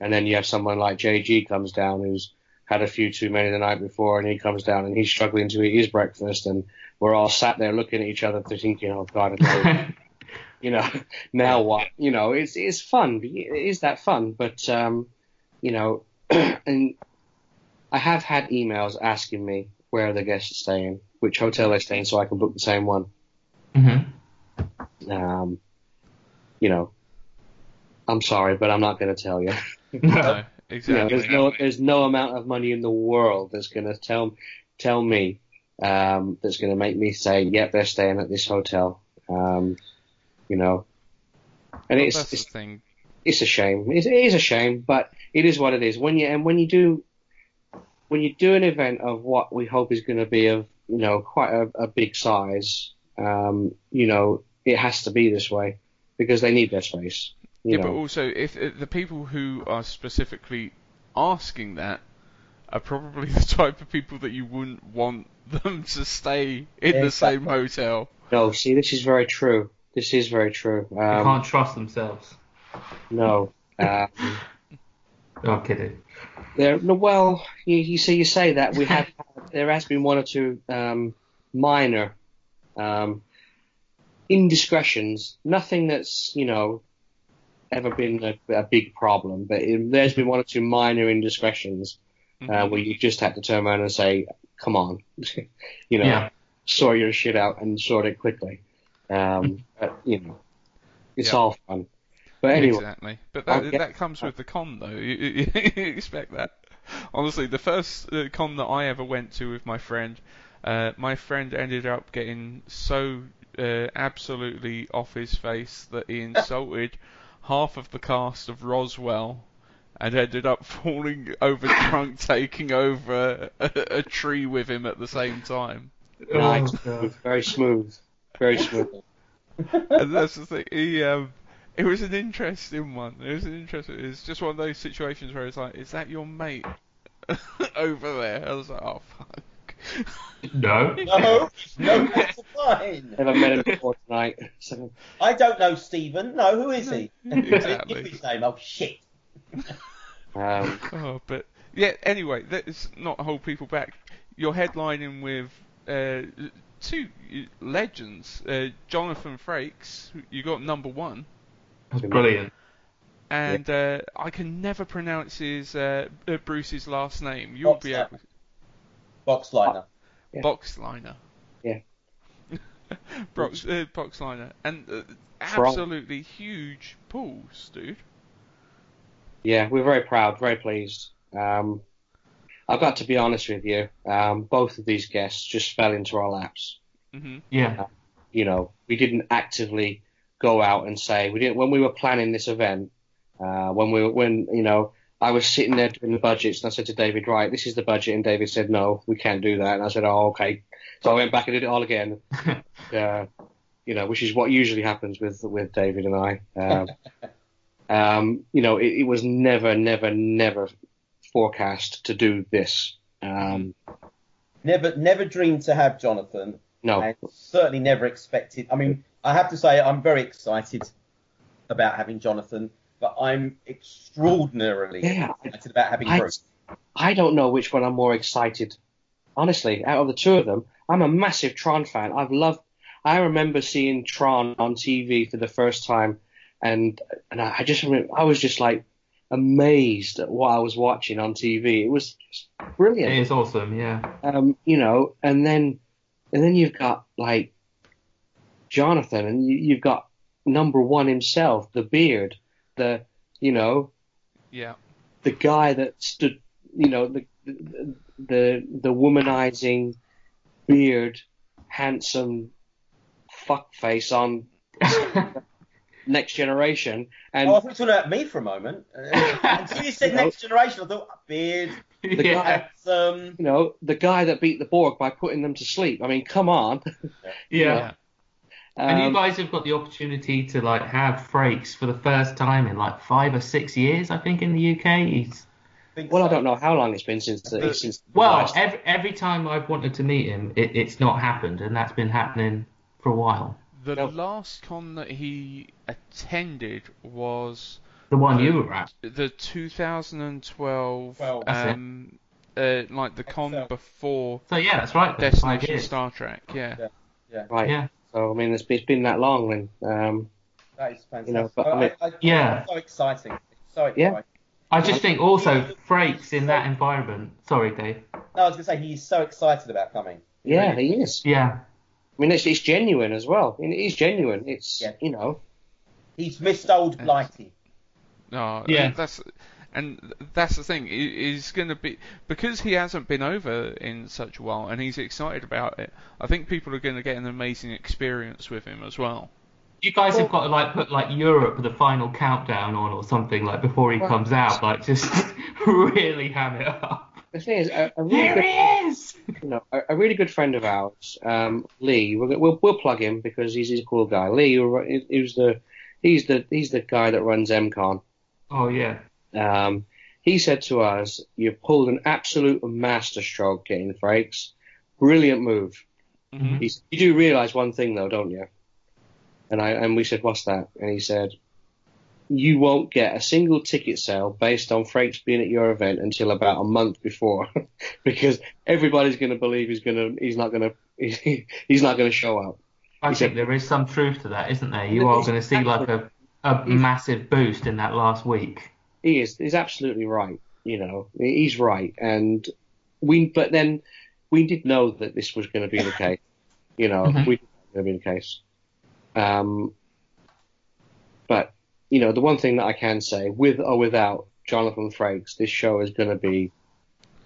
and then you have someone like JG comes down who's had a few too many the night before, and he comes down and he's struggling to eat his breakfast, and we're all sat there looking at each other thinking, oh God, you know, now what? You know, it's it's fun. It is that fun, but um, you know, and I have had emails asking me where the guests are staying, which hotel they're staying, so I can book the same one. Mm-hmm. Um, you know, I'm sorry, but I'm not going to tell you. No, You know, exactly. there's no there's no amount of money in the world that's going to tell tell me um, that's going to make me say, "Yep, they're staying at this hotel." Um, you know, and Well, it's it's, thing. it's a shame. It, it is a shame, but it is what it is. When you and when you do when you do an event of what we hope is going to be of you know quite a, a big size, um, you know, it has to be this way because they need their space. You Yeah, know. but also if, if the people who are specifically asking that are probably the type of people that you wouldn't want them to stay in the same Exactly. hotel. No, see, this is very true. This is very true. Um, They can't trust themselves. No. Um, No, I'm kidding. there, no, well, you, you see, you say that we have. there has been one or two um, minor um, indiscretions. Nothing that's you know ever been a, a big problem, but it, there's been one or two minor indiscretions uh, where you just had to turn around and say, "Come on," you know, Yeah. sort your shit out and sort it quickly. Um, but, you know, it's Yeah. all fun. But anyway, Exactly. But that that comes with the con though. You, you, you expect that. Honestly, the first uh, con that I ever went to with my friend, uh, my friend ended up getting so uh, absolutely off his face that he insulted half of the cast of Roswell. And ended up falling over drunk, taking over a, a tree with him at the same time. nice, very smooth, very smooth. and that's the thing. He, um, it was an interesting one. It was an interesting. It's just one of those situations where it's like, is that your mate over there? I was like, oh fuck. No. No, no, that's fine. Never met him before tonight. So, I don't know Stephen. No, who is he? Exactly. Give his name. Oh shit. um, Oh, but yeah. Anyway, let's not hold people back. You're headlining with uh, two legends, uh, Jonathan Frakes. You got number one. That's brilliant. And uh, I can never pronounce his uh, uh, Bruce's last name. You'll be Boxleitner. Able. Boxleitner. Yeah. Boxleitner. Yeah. Box, uh, Boxleitner. And uh, From- absolutely huge pools, dude. yeah, we're very proud, very pleased. Um, I've got to be honest with you. Um, both of these guests just fell into our laps. hmm Yeah. You know, we didn't actively go out and say we didn't when we were planning this event. Uh, when we were, when you know I was sitting there doing the budgets and I said to David, right, this is the budget, and David said, no, we can't do that, and I said, oh, okay. So I went back and did it all again. uh, you know, which is what usually happens with with David and I. Um, um, you know, it, it was never, never, never forecast to do this. Um, Never, never dreamed to have Jonathan. no, and certainly never expected. I mean, I have to say I'm very excited about having Jonathan, but I'm extraordinarily Yeah. excited about having I, Bruce. I don't know which one I'm more excited. Honestly, out of the two of them, I'm a massive Tron fan. I've loved. I remember seeing Tron on TV for the first time, and and I I just remember, I was just like amazed at what I was watching on TV. It was just brilliant. It is awesome, yeah. um, you know, and then and then you've got like Jonathan, and you, you've got number one himself, the beard, the you know, Yeah. the guy that stood, you know, the the the, the womanizing beard, handsome fuck face on Next Generation, and oh, I thought you were talking about me for a moment. Uh, Until you said No. next generation, I thought beard, the yeah. guy, some. you know, the guy that beat the Borg by putting them to sleep. I mean, come on. yeah. And you Um, guys have got the opportunity to like have Frakes for the first time in like five or six years, I think, in the UK. He's Well, I don't know how long it's been since the, The- since the well, last- every every time I've wanted to meet him, it, it's not happened, and that's been happening for a while. The Nope. last con that he attended was The one you were at. the 2012, Well, um, uh, like the con Excel. before So yeah, that's right. Destination. Star Trek. Yeah. Yeah. Right. Yeah. So I mean, it's, it's been that long, and um, That is fantastic. You know, but I I- mean- I- Yeah. so exciting. It's so Yeah. I just think also Frakes in that environment. Sorry, Dave. No, I was going to say he's so excited about coming. Yeah, he is. Yeah. I mean, it's, it's genuine as well. I mean, it is genuine. It's Yeah. you know, He's missed old Blighty. No, Yeah. that's and that's the thing. he- He's going to be because he hasn't been over in such a while, and he's excited about it. I think people are going to get an amazing experience with him as well. You guys have got to like put like Europe the final countdown on or something like before he comes out, like just really ham it up. the thing is, a, a really There good, he is. you know, a, a really good friend of ours, um, Lee. We'll, we'll we'll plug him because he's, he's a cool guy. Lee, who- who's the he's the he's the guy that runs MCon. Oh yeah. Um, he said to us, "You pulled an absolute masterstroke getting Frakes. Brilliant move." Mhm. He said, you do realise one thing though, don't you? And I and we said, "What's that?" And he said, "You won't get a single ticket sale based on Frakes being at your event until about a month before, because everybody's going to believe he's going to he's not going to he's not going to show up." I He think said- there is some truth to that, isn't there? You are going to see like a a massive boost in that last week. He is he's absolutely right. You know, he's right, and we but then we did know that this was going to be the case. You know, Mhm. we knew it was going to be the case. Um, but you know, the one thing that I can say, with or without Jonathan Frakes, this show is going to be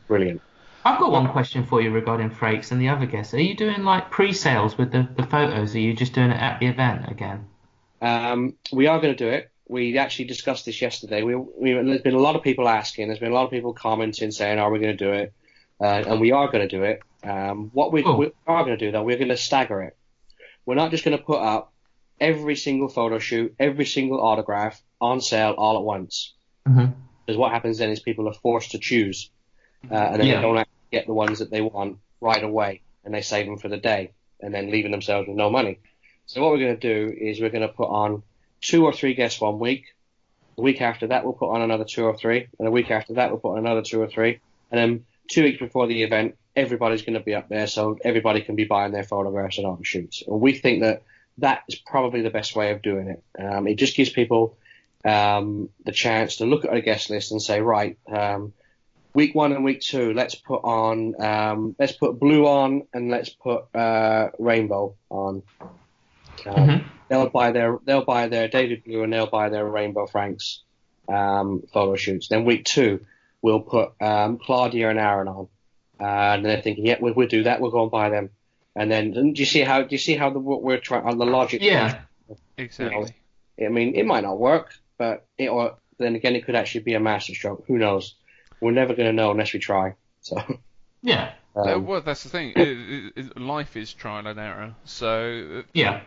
brilliant. I've got one question for you regarding Frakes and the other guests. Are you doing like pre-sales with the, the photos? Are you just doing it at the event again? Um, we are going to do it. We actually discussed this yesterday. We, we, there's been a lot of people asking. There's been a lot of people commenting saying, "Are we going to do it?" Uh, and we are going to do it. Um, what we, Oh. we are going to do though, we're going to stagger it. We're not just going to put up every single photo shoot, every single autograph on sale all at once. Mm-hmm. Because what happens then is people are forced to choose, uh, and then Yeah. they don't actually get the ones that they want right away, and they save them for the day, and then leaving themselves with no money. So what we're going to do is we're going to put on two or three guests one week. The week after that, we'll put on another two or three, and the week after that, we'll put on another two or three, and then two weeks before the event, everybody's going to be up there, so everybody can be buying their photographs and auto shoots. And we think that that is probably the best way of doing it. Um, it just gives people um, the chance to look at a guest list and say, right, um, week one and week two, let's put on, um, let's put blue on and let's put uh, rainbow on. Um, Mhm. They'll buy their they'll buy their David Blue and they'll buy their Rainbow Francks um, photo shoots. Then week two, we'll put um, Claudia and Aron on, uh, and they're thinking, yeah, we'll, we'll do that. We'll go and buy them. And then and do you see how do you see how the what we're trying on the logic? Yeah. Exactly. I mean, it might not work, but it or then again, it could actually be a masterstroke. Who knows? We're never going to know unless we try. So. Yeah. Uh, Um, well, that's the thing. It, it, it, life is trial and error. So uh, Yeah.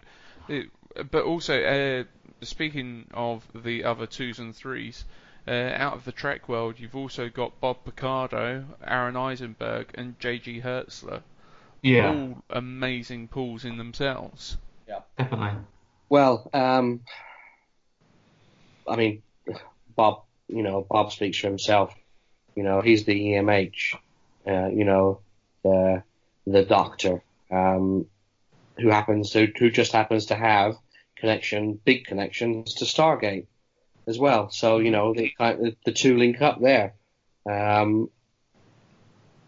It, but also, uh, speaking of the other twos and threes, uh, out of the Trek world, you've also got Bob Picardo, Aron Eisenberg, and J.G. Hertzler. Yeah. All amazing pools in themselves. Yeah, Definitely. Well, um, I mean, Bob, you know, Bob speaks for himself. You know, he's the EMH, uh, you know, the the doctor, um, who happens to who just happens to have connection, big connections to Stargate as well. So you know, the the, two link up there. Um,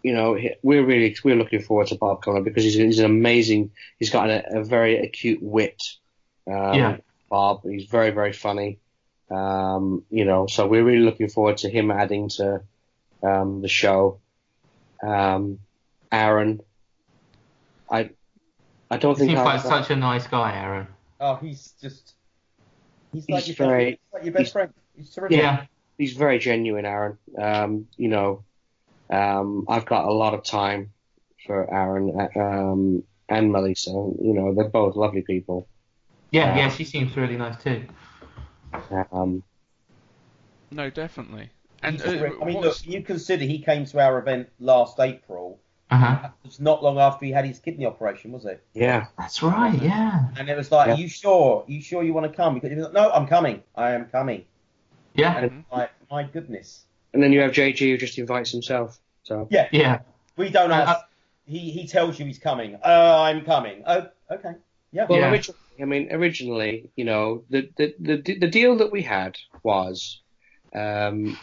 you know, we're really we're looking forward to Bob coming because he's, he's an amazing. He's got a, a very acute wit. Um, Yeah. Bob, he's very very funny. Um, you know, so we're really looking forward to him adding to um, the show. Um, Aron, I I don't He think seems I, like such a nice guy, Aron. Oh, he's just. He's like, He's your, very- best, like your best he's- friend. He's terrific. Yeah. he's very genuine, Aron. Um, you know, um, I've got a lot of time for Aron um, and Melissa. You know, they're both lovely people. Yeah, yeah, she seems really nice too. Um, No, definitely. And uh. I mean, look, you consider he came to our event last April. Uh-huh. It's not long after he had his kidney operation, was it? yeah, That's right, yeah. And it was like, Yeah. "Are you sure? Are you sure you want to come?" Because he was like, "No, I'm coming. I am coming." Yeah. And it's like, my goodness. and then you have JG who just invites himself. So Yeah, Yeah. we don't Uh, he he tells you he's coming. Uh, I'm coming. Oh, okay. Yeah. Well, Yeah. originally, I mean, originally, you know, the the the, the deal that we had was, um,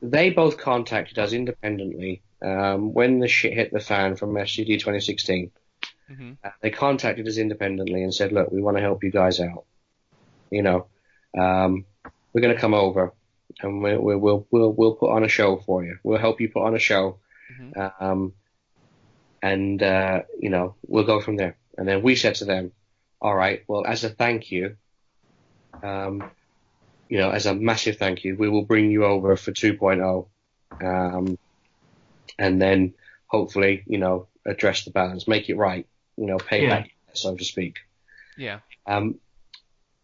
they both contacted us independently um, when the shit hit the fan from FCD 2016. Mhm. Uh, they contacted us independently and said, "Look, we want to help you guys out. You know, um, we're going to come over and we, we, we'll we'll we'll put on a show for you. We'll help you put on a show, um, and uh, you know, we'll go from there." And then we said to them, "All right, well, as a thank you, um, you know, as a massive thank you, we will bring you over for 2.0, um, and then hopefully, you know, address the balance, make it right, you know, pay Yeah. back, so to speak." Yeah. Um,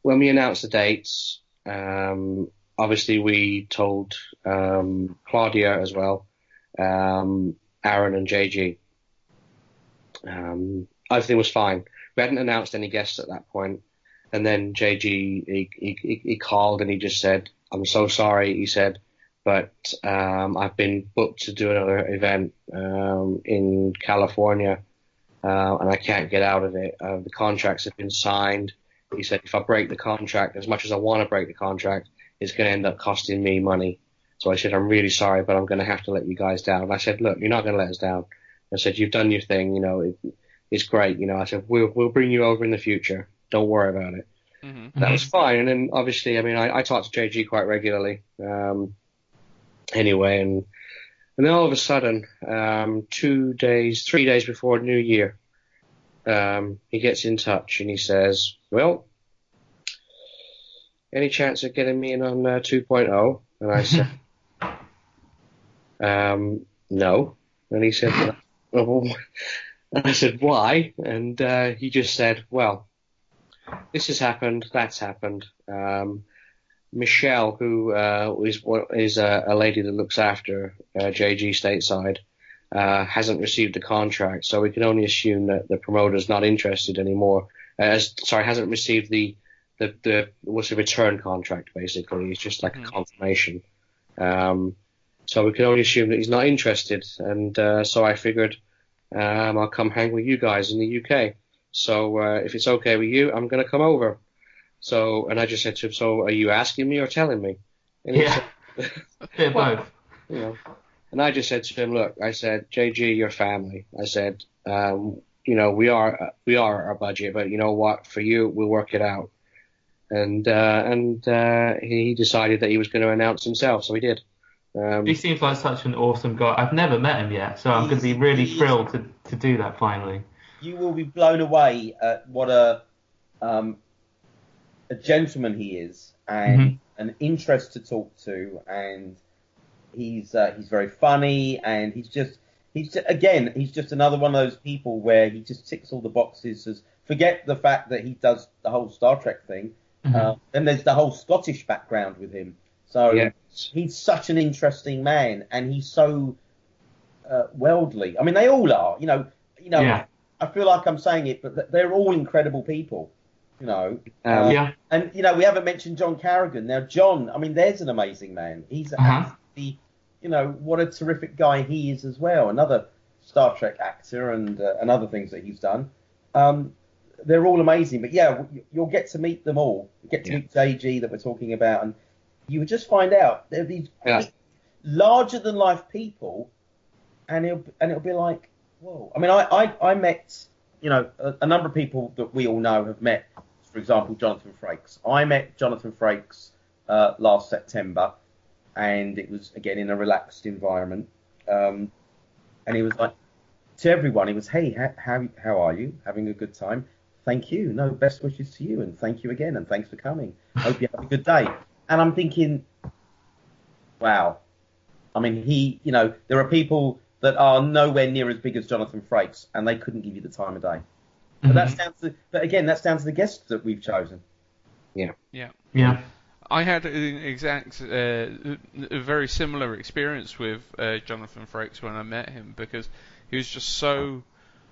when we announced the dates, um, obviously we told um, Claudia as well, um, Aron and JG. Um, everything was fine. We hadn't announced any guests at that point, and then JG he, he, he- he called and he just said, "I'm so sorry," he said, but um, I've been booked to do another event um, in California, uh, and I can't get out of it. Uh, the contracts have been signed. He said, if I break the contract, as much as I want to break the contract, it's going to end up costing me money. So I said, I'm really sorry, but I'm going to have to let you guys down. And I said, look, you're not going to let us down. I said, you've done your thing. You know, it, it's great. You know, I said, we'll, we'll bring you over in the future. Don't worry about it. Mm-hmm. That was fine. And then obviously, I mean, I, I talk to JG quite regularly. Um, anyway, and, and then all of a sudden, um, two days, three days before New Year, um, he gets in touch and he says, well, any chance of getting me in on uh, 2.0? And I said, um, no. And he said, well, and I said, why? And uh, he just said, well, this has happened, that's happened. Um, Michelle, who uh, is what- is a, a lady that looks after uh, JG stateside, uh, hasn't received a contract, so we can only assume that the promoter's not interested anymore. Uh, as, sorry, hasn't received the the the what's a return contract basically. It's just like a confirmation. Um, so we can only assume that he's not interested, and uh, so I figured um, I'll come hang with you guys in the UK. So uh, if it's okay with you, I'm going to come over. So and I just said to him, so are you asking me or telling me? And he Yeah. said, Bit of Well, both. you know. And I just said to him, look, I said, JG, your family. I said, um, you know, we are we are our budget, but you know what? For you, we'll work it out. And uh, and uh, he decided that he was going to announce himself, so he did. Um, He seems like such an awesome guy. I've never met him yet, so I'm going to be really thrilled to, to do that finally. you will be blown away at what a um, a gentleman he is and Mhm. an interest to talk to and he's uh, he's very funny and he's just he's ju- again he's just another one of those people where he just ticks all the boxes as forget the fact that he does the whole Star Trek thing uh, then there's the whole Scottish background with him so Yes. he's such an interesting man and he's so uh, worldly I mean they all are you know you know Yeah. I feel like I'm saying it, but they're all incredible people, you know. Um, Yeah. And you know, we haven't mentioned John Carrigan. Now, John, I mean, there's an amazing man. He's Uh-huh. you know, what a terrific guy he is as well. Another Star Trek actor and uh, and other things that he's done. Um, they're all amazing. But yeah, you'll get to meet them all. You get to Yeah. meet JG that we're talking about, and you would just find out they're these Yeah. larger than life people, and it'll and it'll be like, whoa. I mean, I I, I met you know a, a number of people that we all know have met. For example, Jonathan Frakes. I met Jonathan Frakes uh, last September, and it was again in a relaxed environment. Um, and he was like to everyone, he was, "Hey, how how, how are you? Having a good time? Thank you. No, best wishes to you, and thank you again, and thanks for coming. Hope you have a good day." And I'm thinking, wow. I mean, he, you know, there are people that are nowhere near as big as Jonathan Frakes, and they couldn't give you the time of day. But that's down to, but again, that's down to the guests that we've chosen. Yeah. Yeah. Yeah. I had an exact, uh, a very similar experience with uh, Jonathan Frakes when I met him because he was just so,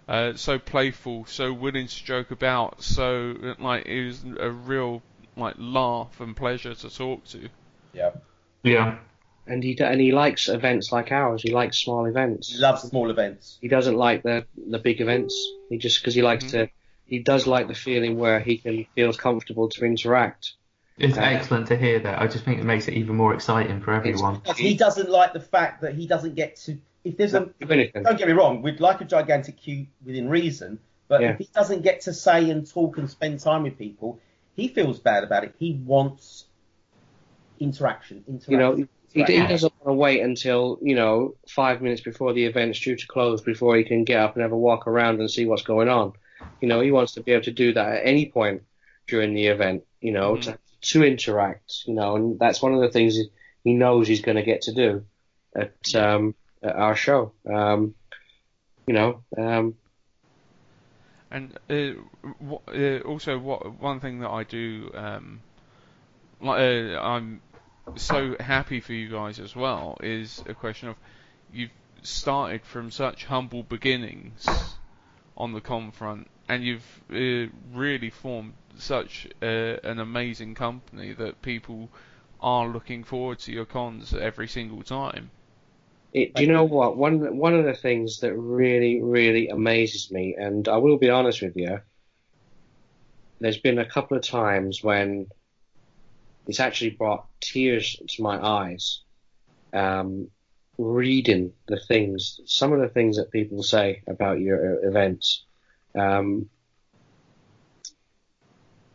uh, so playful, so willing to joke about, so like it was a real like laugh and pleasure to talk to. Yeah. Yeah. And he and he likes events like ours. He likes small events. He loves small events. He doesn't like the the big events. He just because he likes to he does like the feeling where he can feels comfortable to interact. It's Uh, excellent to hear that. I just think it makes it even more exciting for everyone. He doesn't like the fact that he doesn't get to. If there's a, do anything. don't get me wrong, we'd like a gigantic queue within reason, but Yeah. if he doesn't get to say and talk and spend time with people, he feels bad about it. He wants interaction. interaction You know, he, he doesn't want to wait until you know five minutes before the event's due to close before he can get up and have a walk around and see what's going on. You know, he wants to be able to do that at any point during the event. You know, to to interact. You know, and that's one of the things he- knows he's going to get to do at um, at our show. Um, you know, um, And uh, wha- uh, also, what one thing that I do, um, like, uh, I'm so happy for you guys as well, is a question of you've started from such humble beginnings on the com front, and you've uh, really formed such uh, an amazing company that people are looking forward to your cons every single time. It, do you know what? One one of the things that really, really amazes me, and I will be honest with you, there's been a couple of times when it's actually brought tears to my eyes, um, reading the things, some of the things that people say about your uh, events, um,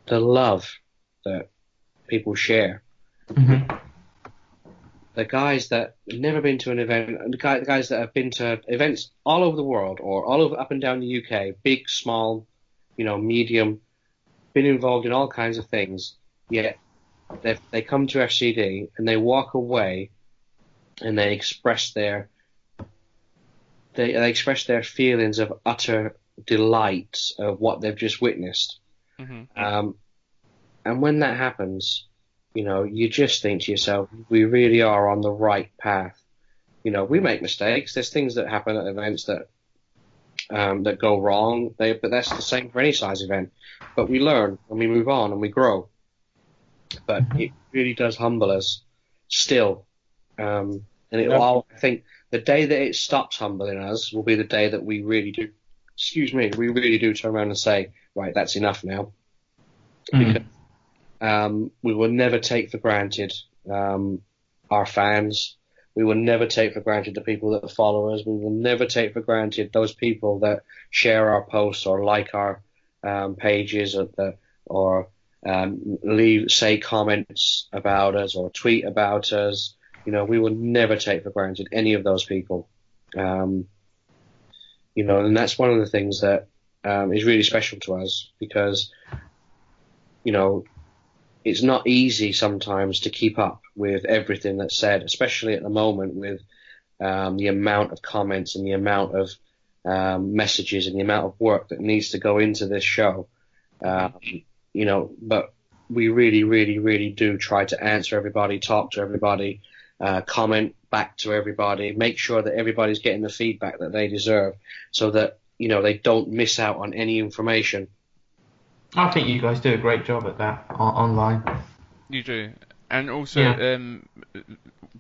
the love that people share the guys that have never been to an event, the guy- the guys that have been to events all over the world or all over up and down the UK, big, small, you know, medium, been involved in all kinds of things. Yet they they come to FCD and they walk away and they express their they, they express their feelings of utter delight of what they've just witnessed. Mm-hmm. Um, and when that happens, you know, you just think to yourself, we really are on the right path. You know, we make mistakes. There's things that happen at events that um, that go wrong. They, but that's the same for any size event. But we learn and we move on and we grow. But it really does humble us still. Um, and it all- I think the day that it stops humbling us will be the day that we really do, excuse me, we really do turn around and say, right, that's enough now. Because um, we will never take for granted um, our fans. We will never take for granted the people that follow us. We will never take for granted those people that share our posts or like our um, pages or, the, or um, leave say comments about us or tweet about us. You know, we will never take for granted any of those people. Um, you know, and that's one of the things that um, is really special to us because, you know, it's not easy sometimes to keep up with everything that's said, especially at the moment with um, the amount of comments and the amount of um, messages and the amount of work that needs to go into this show. Um, you know, but we really, really, really do try to answer everybody, talk to everybody, uh, comment back to everybody, make sure that everybody's getting the feedback that they deserve, so that you know they don't miss out on any information. I think you guys do a great job at that o- online. You do, and also Yeah. um,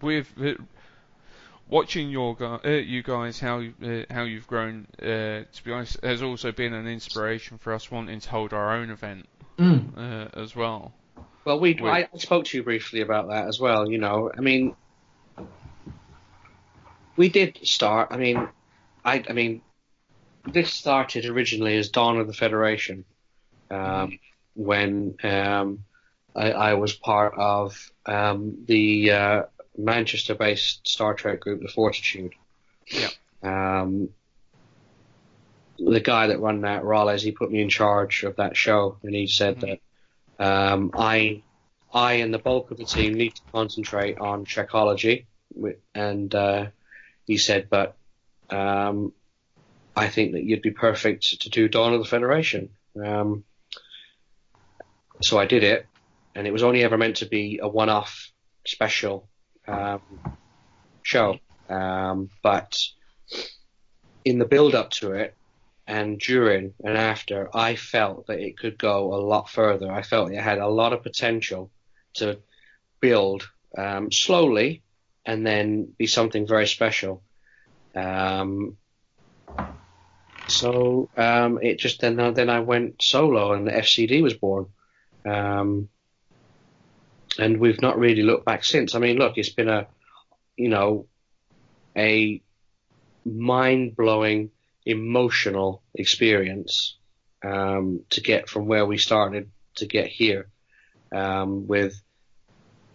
with uh, watching your uh, you guys how uh, how you've grown. Uh, to be honest, has also been an inspiration for us wanting to hold our own event Mm. uh, as well. Well, we Wait. I I spoke to you briefly about that as well. You know, I mean, we did start. I mean, I I mean, this started originally as Dawn of the Federation, um, when um, I, I was part of um, the uh, Manchester-based Star Trek group, the Fortitude. Yeah. Um, the guy that ran that, Rollins, he put me in charge of that show, and he said that um, I, I and the bulk of the team need to concentrate on wi- and uh, he said, but um, I think that you'd be perfect to do Dawn of the Federation. Um, so I did it, and it was only ever meant to be a one-off special um, show. Um, but in the build-up to it, and during and after, I felt that it could go a lot further. I felt it had a lot of potential to build um, slowly and then be something very special. Um, So um, it just then then I went solo and the FCD was born, um, and we've not really looked back since. I mean, look, it's been a you know a mind blowing, emotional experience um, to get from where we started to get here, um, with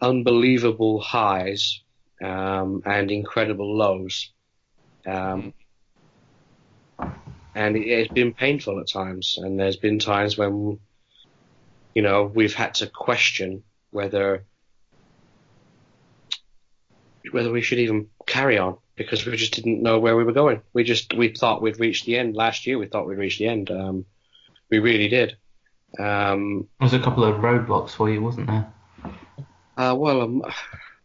unbelievable highs um, and incredible lows. Um, and it, it's been painful at times, and there's been times when, you know, we've had to question whether whether we should even carry on because we just didn't know where we were going. We just we thought we'd reached the end last year. We thought we'd reached the end. Um, we really did. Um, There was a couple of roadblocks for you, wasn't there? uh, well, um,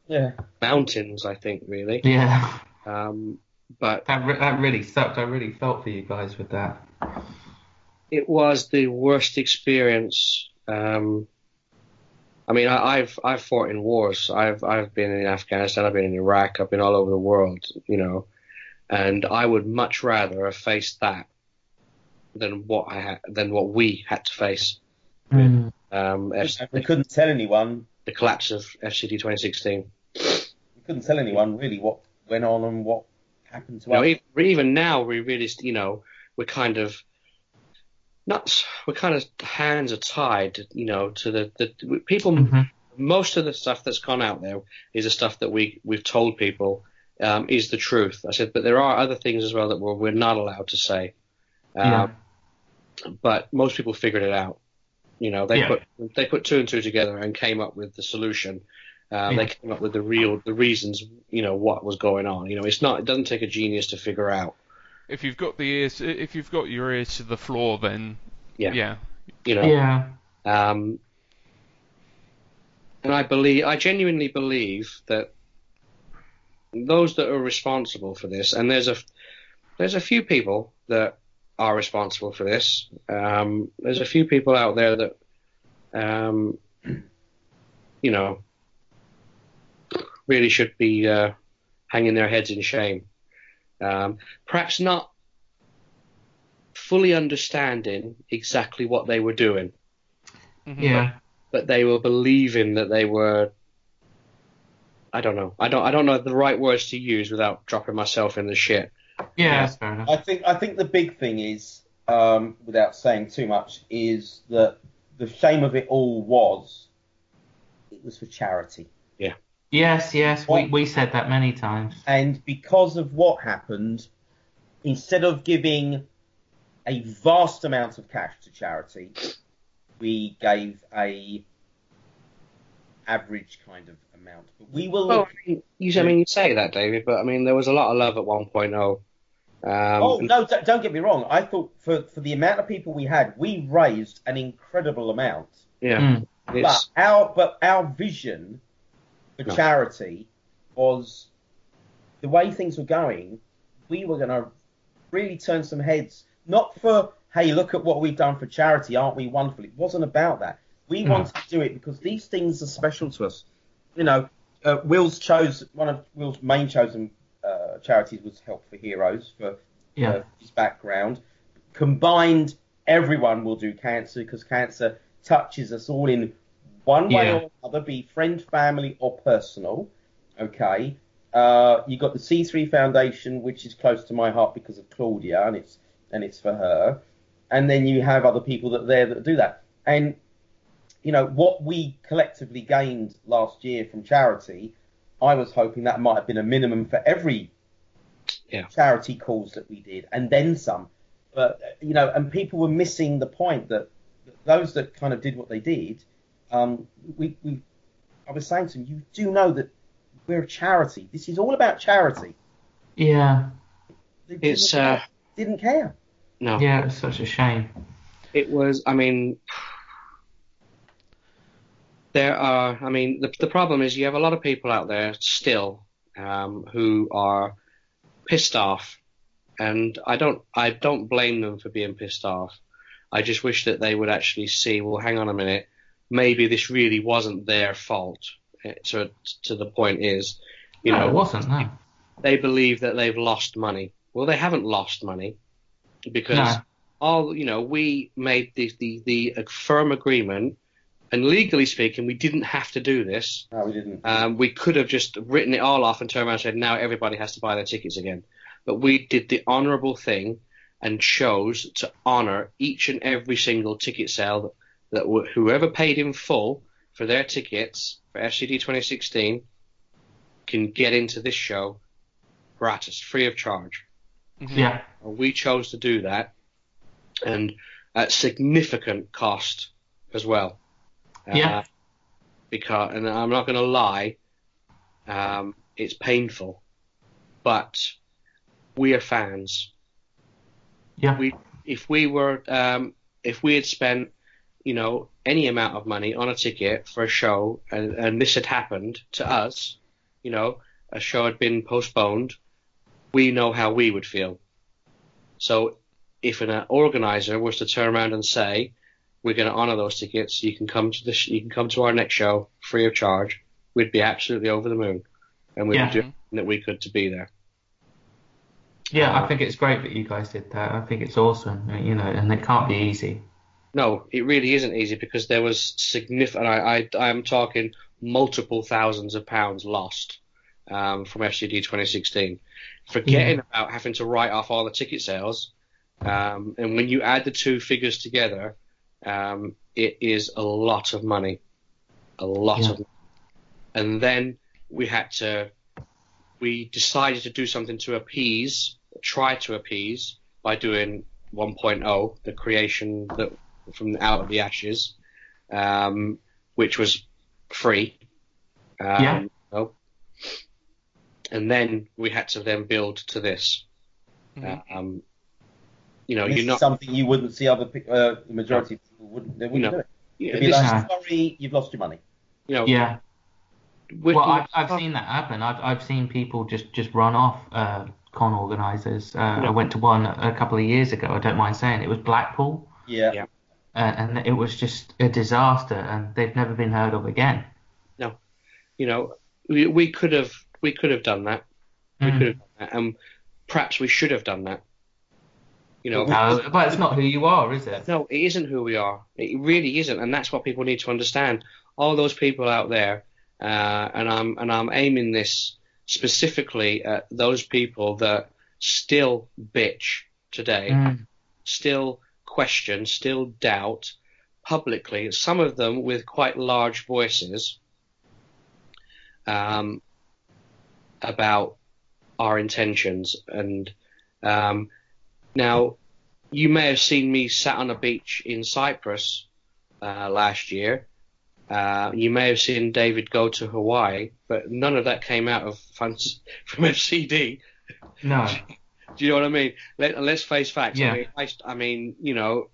Yeah. mountains, I think, really. Yeah. Um, but That re- that really sucked. I really felt for you guys with that. it was the worst experience. Um, I mean, I, I've I've fought in wars. I've I've been in Afghanistan. I've been in Iraq. I've been all over the world. You know, and I would much rather have faced that than what I had than what we had to face. Mm. Um, F- We couldn't tell anyone. the collapse of FCD 2016. We couldn't tell anyone really what went on and what happened to You know, us. even, even now we really, you know, we're kind of not, we're kind of hands are tied, you know, to the, the people. Most of the stuff that's gone out there is the stuff that we we've told people um, is the truth. I said, but there are other things as well that we're, we're not allowed to say. Um, Yeah. But most people figured it out. You know, they Yeah. put they put two and two together and came up with the solution. Uh, Yeah. They came up with the real the reasons. You know what was going on. You know, it's not. It doesn't take a genius to figure out. If you've got the ears, if you've got your ears to the floor, then Yeah. yeah. You know. Yeah. Um, and I believe, I genuinely believe that those that are responsible for this, and there's a, there's a few people that are responsible for this. Um, there's a few people out there that, um, you know, really should be uh, hanging their heads in shame. Um, perhaps not fully understanding exactly what they were doing Yeah. but they were believing that they were I don't know. I don't I don't know the right words to use without dropping myself in the shit. Yeah, that's fair enough. I think I think the big thing is, um, without saying too much, is that the shame of it all was it was for charity. Yeah. Yes, yes, we, we said that many times. And because of what happened, instead of giving a vast amount of cash to charity, we gave a average kind of amount. But we will Well, look. I mean, you I mean you say that, David, but I mean there was a lot of love at 1.0. Um, oh no! d- Don't get me wrong. I thought for for the amount of people we had, we raised an incredible amount. Yeah. But our but our vision for No. charity was the way things were going. We were going to really turn some heads, not for hey, look at what we've done for charity, aren't we wonderful? It wasn't about that. We No. wanted to do it because these things are special to us. You know, uh, Wil's chose one of Wil's main chosen uh, charities was Help for Heroes for Yeah. uh, his background. Combined, everyone will do cancer because cancer touches us all in one way Yeah. or another, be friend, family, or personal. Okay. Uh, you got the C3 Foundation, which is close to my heart because of Claudia, and it's and it's for her. And then you have other people that there that do that. And you know what we collectively gained last year from charity. I was hoping that might have been a minimum for every Yeah. charity calls that we did, and then some. But you know, and people were missing the point that those that kind of did what they did. Um, we, we, I was saying to them, you do know that we're a charity. This is all about charity. Yeah. They didn't it's care. uh, didn't care. no. Yeah, it's such a shame. It was. I mean, there are. I mean, the the problem is you have a lot of people out there still um, who are pissed off, and I don't. I don't blame them for being pissed off. I just wish that they would actually see. Well, hang on a minute. Maybe this really wasn't their fault. Eh, To to the point is, you no, know, it wasn't, no. they believe that they've lost money. Well, they haven't lost money. because No. all you know we made the, the the firm agreement, and legally speaking, we didn't have to do this. No, we didn't. Um, we could have just written it all off and turned around and said now everybody has to buy their tickets again. But we did the honourable thing and chose to honour each and every single ticket sale that, that wh- whoever paid in full for their tickets for FCD 2016 can get into this show gratis, free of charge. Yeah. And we chose to do that, and at significant cost as well. Yeah. Uh, because, and I'm not going to lie, um, it's painful, but we are fans. Yeah. We, if we were, um, if we had spent, you know, any amount of money on a ticket for a show, and, and this had happened to us, you know, a show had been postponed, we know how we would feel. So, if an uh, organizer was to turn around and say, "We're going to honour those tickets. You can come to the sh- you can come to our next show free of charge," we'd be absolutely over the moon, and we'd Yeah. do everything that we could to be there. Yeah, I think it's great that you guys did that. I think it's awesome, you know, and it can't be easy. No, it really isn't easy because there was significant. I, I I'm talking multiple thousands of pounds lost um, from FCD 2016. Forgetting Yeah. about having to write off all the ticket sales, um, and when you add the two figures together, um, it is a lot of money, a lot Yeah. of. And then we had to. We decided to do something to appease, try to appease by doing 1.0, the creation that from out of the ashes, um, which was free. Um, Yeah. oh. And then we had to then build to this. Mm-hmm. Um, you know, this you're not. something you wouldn't see other pe- uh, the majority of people wouldn't they wouldn't You know, do it. yeah, It'd be this- like, sorry, you've lost your money. You know, Yeah. Well, I've, I've seen that happen. I've, I've seen people just, just run off uh, con organisers. Uh, I went to one a couple of years ago. I don't mind saying it was Blackpool, Yeah. Yeah. Uh, and it was just a disaster, and they've never been heard of again. No, you know, we, we could have we could have done that. We Mm. could have done that, and perhaps we should have done that. You know, No, but it's not who you are, is it? No, it isn't who we are. It really isn't, and that's what people need to understand. All those people out there, uh, and I'm and I'm aiming this specifically at those people that still bitch today, Mm. still question, still doubt publicly. Some of them with quite large voices um, about our intentions, and um, now you may have seen me sat on a beach in Cyprus uh, last year. Uh, you may have seen David go to Hawaii, but none of that came out of funds from FCD. No. Do you know what I mean? Let, let's face facts. Yeah. I mean, I, I mean, you know,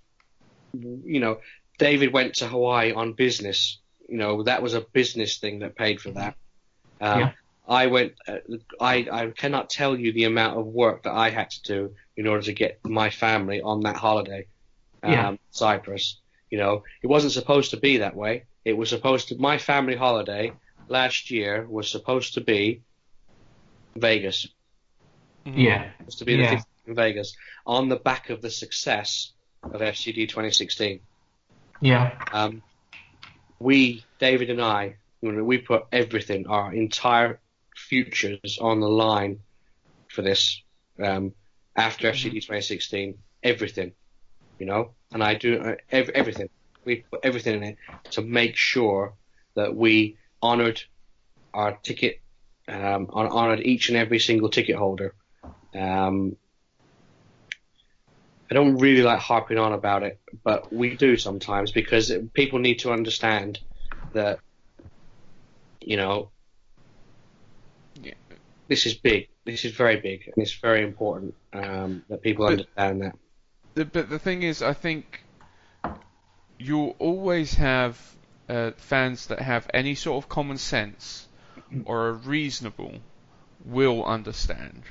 you know, David went to Hawaii on business. You know, that was a business thing that paid for that. Um, Yeah. I went. Uh, I I cannot tell you the amount of work that I had to do in order to get my family on that holiday, um, Yeah. Cyprus. You know, it wasn't supposed to be that way. It was supposed to. My family holiday last year was supposed to be Vegas. Yeah. Was to be Yeah. the 50th in Vegas on the back of the success of FCD 2016. Yeah. Um, we, David and I, we put everything, our entire futures on the line for this. Um, after FCD 2016, everything, you know, and I do uh, ev- everything. We put everything in it to make sure that we honoured our ticket, um, honoured each and every single ticket holder. Um, I don't really like harping on about it, but we do sometimes because people need to understand that, you know, this is big. This is very big, and it's very important um, that people But- understand that. The, but the thing is, I think you'll always have uh, fans that have any sort of common sense or are reasonable will understand.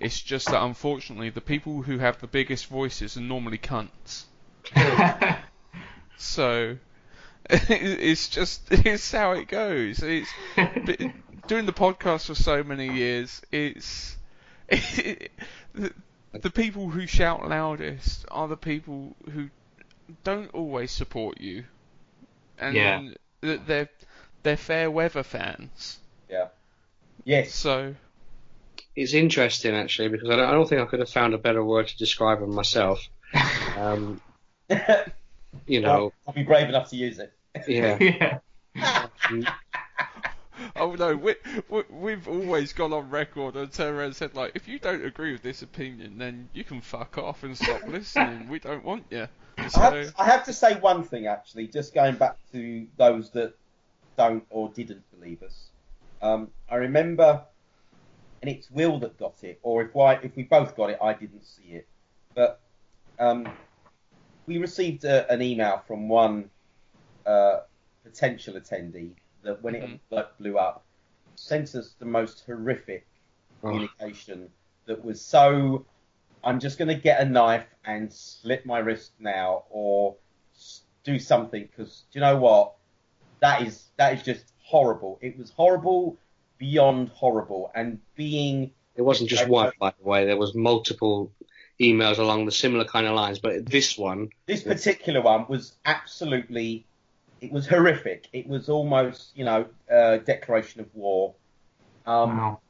It's just that unfortunately, the people who have the biggest voices are normally cunts. so it's just it's how it goes. It's doing the podcast for so many years. It's the people who shout loudest are the people who don't always support you, and Yeah. they're they're fair weather fans. Yeah. Yes. So It's interesting actually because I don't, I don't think I could have found a better word to describe them myself. Um, you know, I'll be brave enough to use it. yeah. yeah. Oh no, we, we, we've always gone on record and turned around and said like, if you don't agree with this opinion, then you can fuck off and stop listening. We don't want you. I have, I have to say one thing actually, just going back to those that don't or didn't believe us. Um, I remember, and it's Wil that got it, or if I, if we both got it, I didn't see it. But um, we received a, an email from one uh, potential attendee that when it like, blew up, sent us the most horrific communication that was so I'm just going to get a knife and slit my wrist now, or do something because do you know what? That is that is just horrible. It was horrible beyond horrible, and being It wasn't just one, by the way. There was multiple emails along the similar kind of lines, but this one, this particular one was absolutely it was horrific. It was almost you know uh, declaration of war. Um, Wow.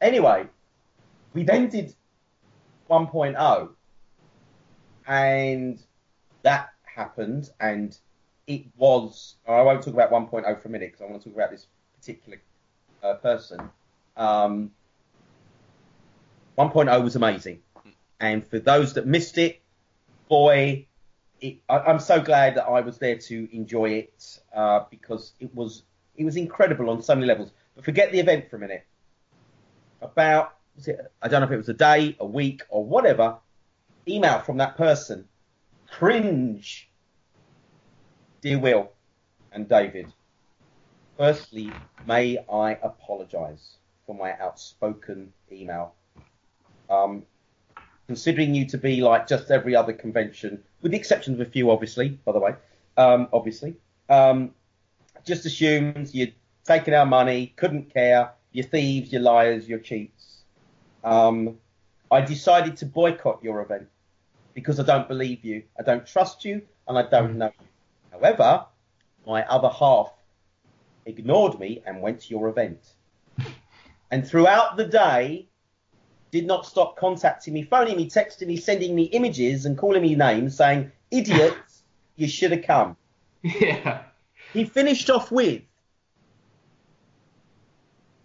Anyway, we then did 1.0, and that happened, and it was. I won't talk about 1.0 for a minute because I want to talk about this particular uh, person. Um, 1.0 was amazing, and for those that missed it, boy, it, I, I'm so glad that I was there to enjoy it uh, because it was it was incredible on so many levels. But forget the event for a minute. About it, I don't know if it was a day, a week, or whatever. Email from that person. Cringe. Dear Wil and David, firstly, may I apologise for my outspoken email. Um, considering you to be like just every other convention, with the exception of a few, obviously, by the way, um, obviously, um, just assumed you'd taken our money, couldn't care, you're thieves, you're liars, you're cheats. Um, I decided to boycott your event because I don't believe you, I don't trust you, and I don't know you. However, my other half ignored me and went to your event. And throughout the day, did not stop contacting me, phoning me, texting me, sending me images and calling me names saying, idiots, you should have come. Yeah. He finished off with,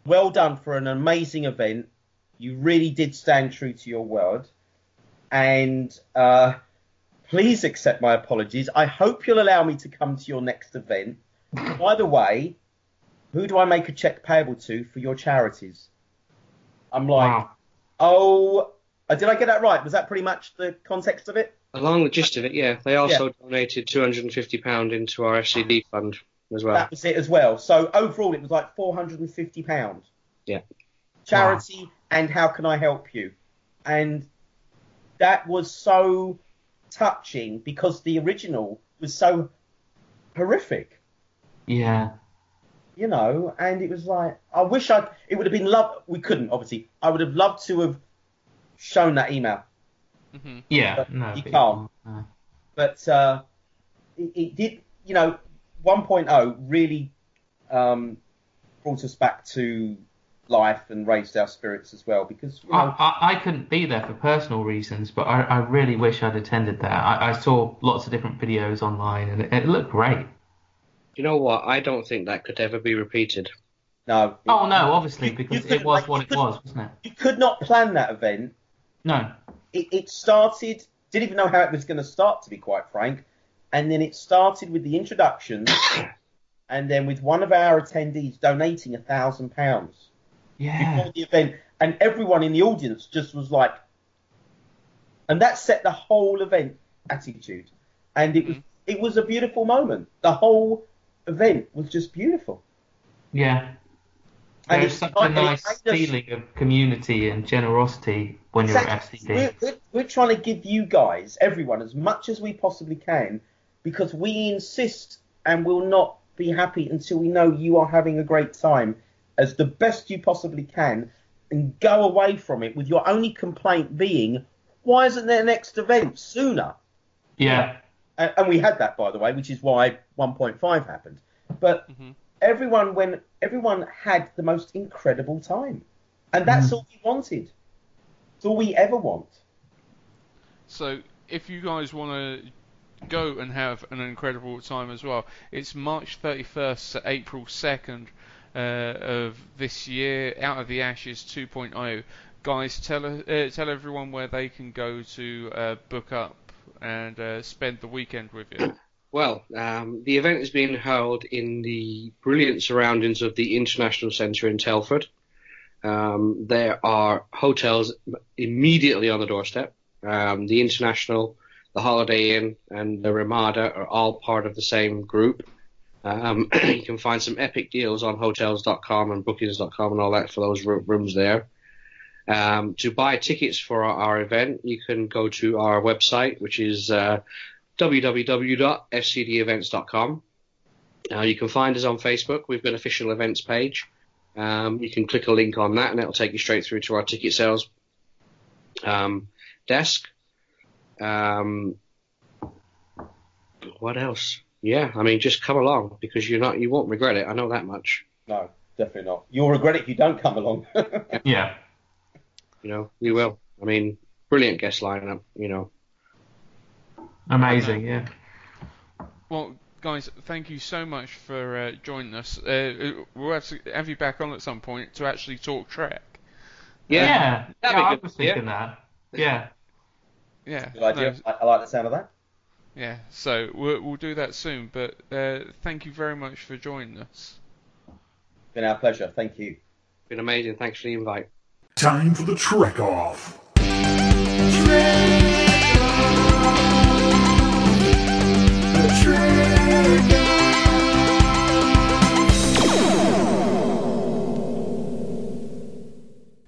well done for an amazing event. You really did stand true to your word. And uh, please accept my apologies. I hope you'll allow me to come to your next event. By the way, who do I make a check payable to for your charities? I'm like, Wow. oh, uh, did I get that right? Was that pretty much the context of it? along the gist of it, yeah, they also donated £250 into our FCD fund as well. That was it as well. So overall, it was like four hundred and fifty pounds. Yeah. Charity and how can I help you? And that was so touching because the original was so horrific, Yeah. You know. And it was like I wish I. It would have been love. We couldn't obviously. I would have loved to have shown that email. mhm. Yeah. But No. you but can't. no. but uh, it, it did, you know, 1.0 really um, brought us back to life and raised our spirits as well because you I, I, I couldn't be there for personal reasons, but I, I really wish I'd attended that. I, I saw lots of different videos online, and it, it looked great. You know what? I don't think that could ever be repeated. no, Oh no, obviously You- because you could- it was like, what it could- was, wasn't it? you could not plan that event. No. It, it started, didn't even know how it was going to start, to be quite frank, and then it started with the introduction, and then with one of our attendees donating a thousand pounds. Yeah. before the event, and everyone in the audience just was like, and that set the whole event attitude, and it was mm-hmm. it was a beautiful moment. The whole event was just beautiful. Yeah. And There's it's such a nice feeling of community and generosity when you're at Exactly. FCD. We're, we're, we're trying to give you guys, everyone, as much as we possibly can, because we insist and will not be happy until we know you are having a great time as the best you possibly can, and go away from it with your only complaint being, Why isn't there next event sooner? Yeah. And, and we had that, by the way, which is why 1.5 happened. But everyone, when everyone had the most incredible time, and that's all we wanted. It's all we ever want. So if you guys want to go and have an incredible time as well, it's March 31st to April 2nd uh, of this year. Out of the Ashes 2.0. Guys, tell uh, tell everyone where they can go to uh, book up and uh, spend the weekend with you. Well, um, the event is being held in the brilliant surroundings of the International Centre in Telford. Um, there are hotels immediately on the doorstep. Um, the International, the Holiday Inn, and the Ramada are all part of the same group. Um, you can find some epic deals on hotels.com and bookings.com and all that for those ro- rooms there. Um, to buy tickets for our, our event, you can go to our website, which is uh, www.fcdevents.com. Uh, you can find us on Facebook. We've got an official events page. Um, you can click a link on that, and it'll take you straight through to our ticket sales um, desk. Um, what else? Yeah, I mean, just come along because you're not, you won't regret it. I know that much. No, definitely not. You'll regret it if you don't come along. Yeah. You know, we will. I mean, brilliant guest lineup. You know, Amazing. Yeah. Well, guys, thank you so much for uh, joining us. Uh, we'll have to have you back on at some point to actually talk Trek. Yeah. Yeah. Yeah, I good, was yeah. thinking that. Yeah. Yeah. Good idea. no, I, I like the sound of that. yeah. So we'll, we'll do that soon. But uh, thank you very much for joining us. Been our pleasure. Thank you. been amazing. Thanks for the invite. Time for the Trek Off. The Trek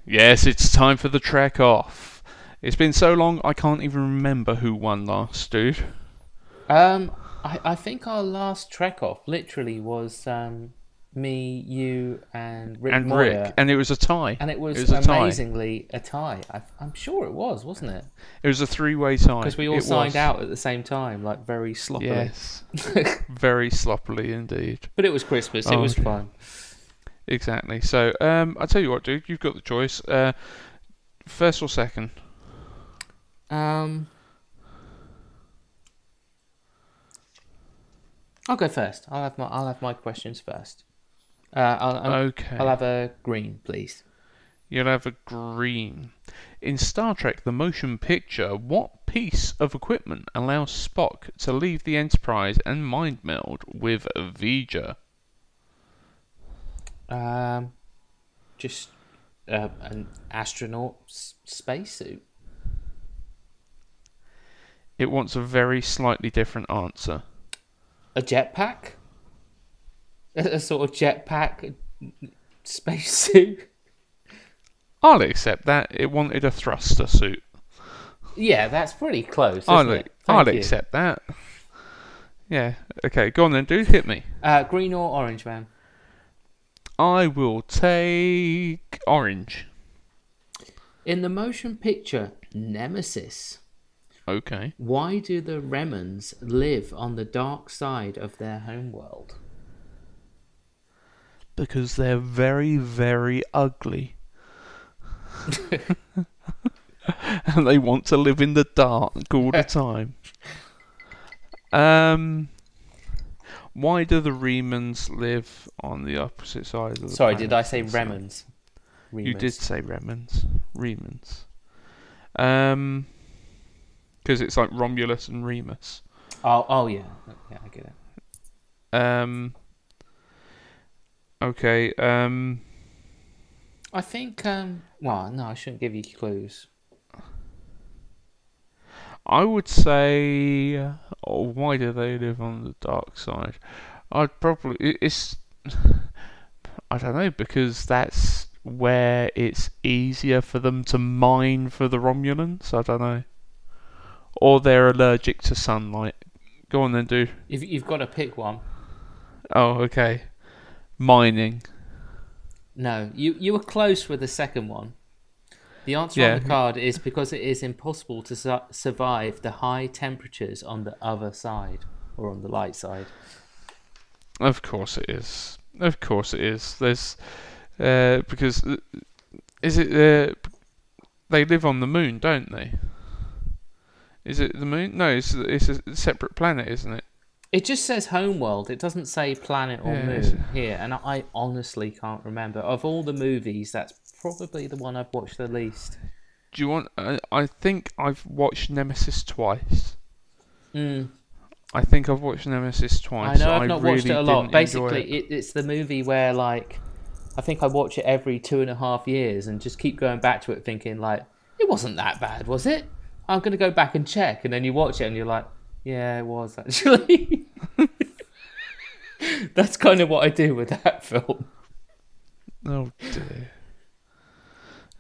Yes, it's time for the Trek off. It's been so long I can't even remember who won last, dude. Um, I, I think our last trek off literally was um, me, you, and Rick and Moyer. Rick, and it was a tie. and it was, a tie. amazingly a tie. I, I'm sure it was, wasn't it? It was a three-way tie. Because we all It signed was. out at the same time, like very sloppily. Yes, very sloppily indeed. But it was Christmas. It Oh, was okay. fun. Exactly. So, um, I tell you what, dude, you've got the choice. Uh, first or second? Um, I'll go first. I'll have my I'll have my questions first. Uh, I'll, I'll, Okay. I'll have a green, please. You'll have a green. In Star Trek the Motion Picture, what piece of equipment allows Spock to leave the Enterprise and mind meld with V'Ger? Um, just uh, an astronaut s- spacesuit. It wants a very slightly different answer. A jetpack. A, sort of jetpack spacesuit. I'll accept that. It wanted a thruster suit. Yeah, that's pretty close. Isn't I'll, it? I'll accept that. Yeah. Okay, go on then, dude. Hit me. Uh, green or orange, man? I will take orange. In the motion picture Nemesis, Okay. why do the Remans live on the dark side of their homeworld? Because they're very, very ugly. and they want to live in the dark all the time. Um, why do the Remans live on the opposite side of the Sorry, did I say planet? Remans? You did say Remans. Remans. Um, because it's like Romulus and Remus. Oh, oh yeah, yeah, I get it. Um. Okay. Um. I think. Um, well, no, I shouldn't give you clues. I would say, uh, oh, why do they live on the dark side? I'd probably it's I don't know because that's where it's easier for them to mine for the Romulans. I don't know, or they're allergic to sunlight. Go on then, do. You've you've got to pick one. Oh, okay. Mining. No, you you were close with the second one. The answer Yeah. on the card is because it is impossible to su- survive the high temperatures on the other side or on the light side. Of course it is. Of course it is. There's uh, because uh, is it uh, they live on the moon, don't they? Is it the moon? No, it's it's a separate planet, isn't it? It just says homeworld. It doesn't say planet or Yeah, moon here, and I honestly can't remember. Of all the movies, that's probably the one I've watched the least. Do you want? Uh, I think I've watched Nemesis twice. Mm. I think I've watched Nemesis twice. I know I've not watched it a lot. Basically, it. it. it's the movie where like I think I watch it every two and a half years and just keep going back to it, thinking like it wasn't that bad, was it? I'm gonna go back and check, and then you watch it and you're like, yeah, it was actually. That's kind of what I do with that film. Oh dear.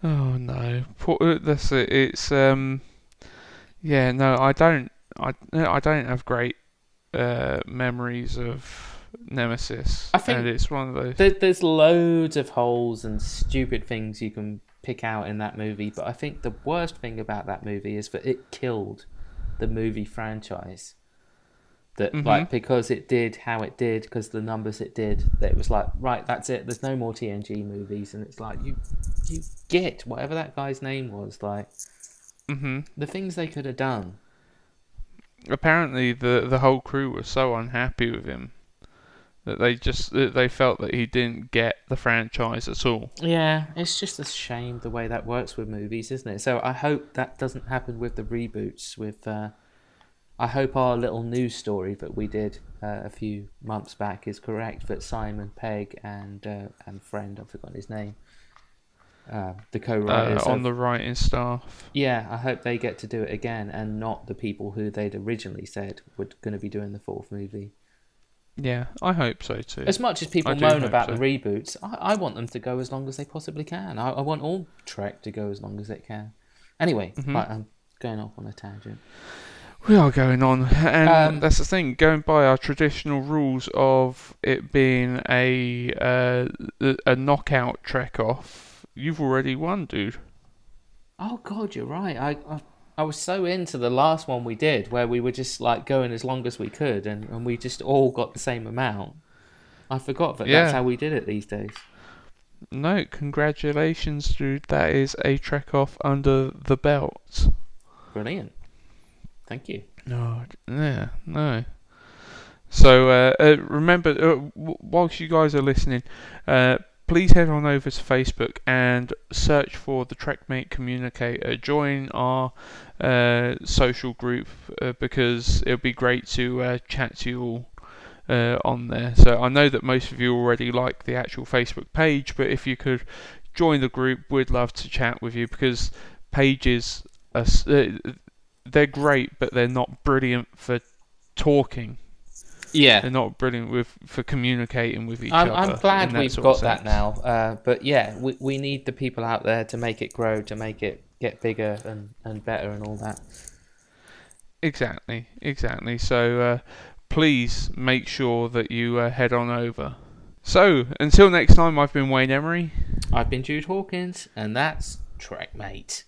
Oh no. Uh, that's it. It's um. Yeah. No, I don't. I I don't have great uh memories of Nemesis. I think it's one of those. There, there's loads of holes and stupid things you can pick out in that movie, but I think the worst thing about that movie is that it killed the movie franchise. That Mhm. like because it did how it did, because the numbers it did, that it was like right, that's it. There's no more TNG movies, and it's like you you get whatever that guy's name was, like hmm the things they could have done. Apparently, the the whole crew was so unhappy with him that they just that they felt that he didn't get the franchise at all. Yeah, it's just a shame the way that works with movies, isn't it? So I hope that doesn't happen with the reboots. With uh, I hope our little news story that we did uh, a few months back is correct. That Simon Pegg and uh, and friend I've forgotten his name, uh, the Uh, co-writers on of- the writing staff. yeah, I hope they get to do it again, and not the people who they'd originally said were going to be doing the fourth movie. Yeah, I hope so too. As much as people I moan about so. the reboots, I, I want them to go as long as they possibly can. I, I want all Trek to go as long as it can. Anyway, Mhm. right, I'm going off on a tangent. We are going on, and Um, that's the thing. Going by our traditional rules of it being a uh, a knockout trek off, you've already won, dude. Oh God, you're right. I, I I was so into the last one we did, where we were just like going as long as we could, and, and we just all got the same amount. I forgot that Yeah. that's how we did it these days. No, congratulations, dude. That is a trek off under the belt. Brilliant. Thank you. No, yeah, no. So uh, uh, remember, uh, w- whilst you guys are listening, uh, please head on over to Facebook and search for the Trekmate Communicator. Join our uh, social group uh, because it would be great to uh, chat to you all. Uh, on there, so I know that most of you already like the actual Facebook page, but if you could join the group, we'd love to chat with you because pages are uh, they're great, but they're not brilliant for talking. Yeah. They're not brilliant with for communicating with each I'm, other. I'm glad we've got that now. Uh, but yeah, we, we need the people out there to make it grow, to make it get bigger and, and better and all that. Exactly, exactly. So uh, please make sure that you uh, head on over. So until next time, I've been Wayne Emery. I've been Jude Hawkins, and that's Trekmate.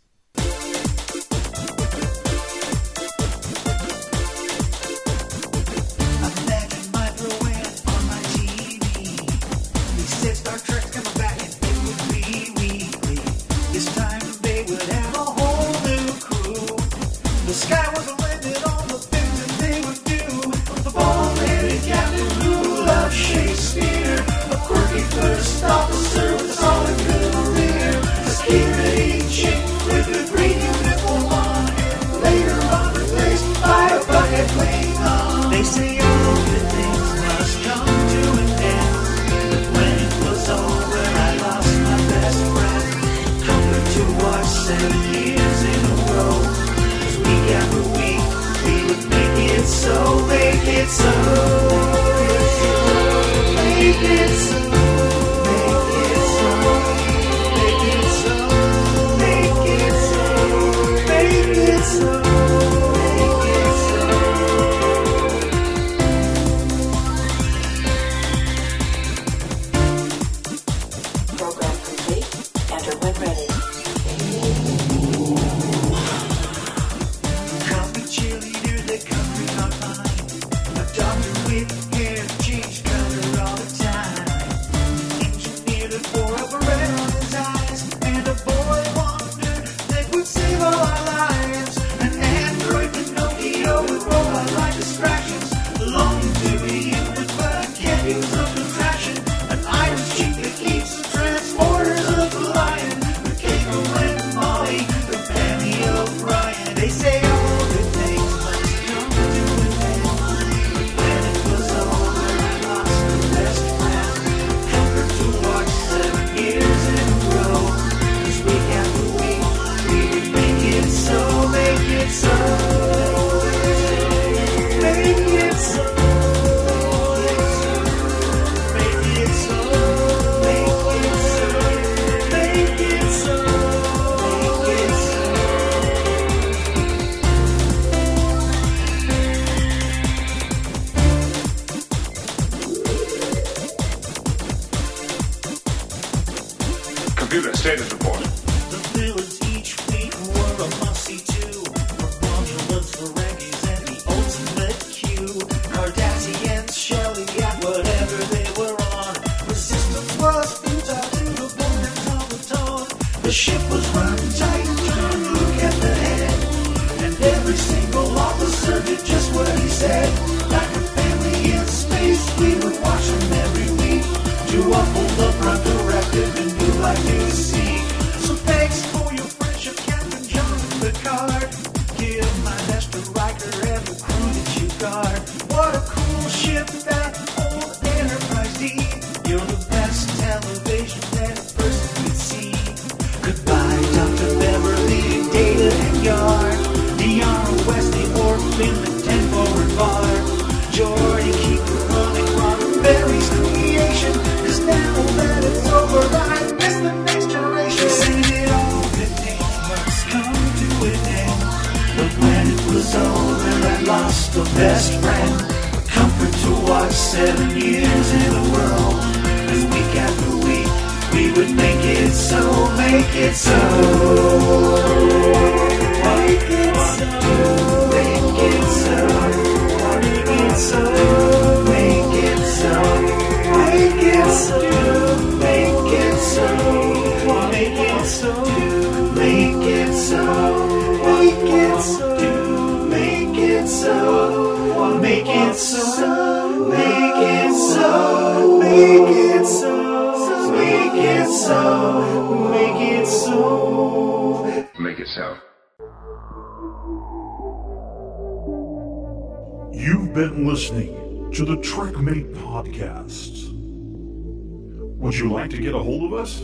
to get a hold of us?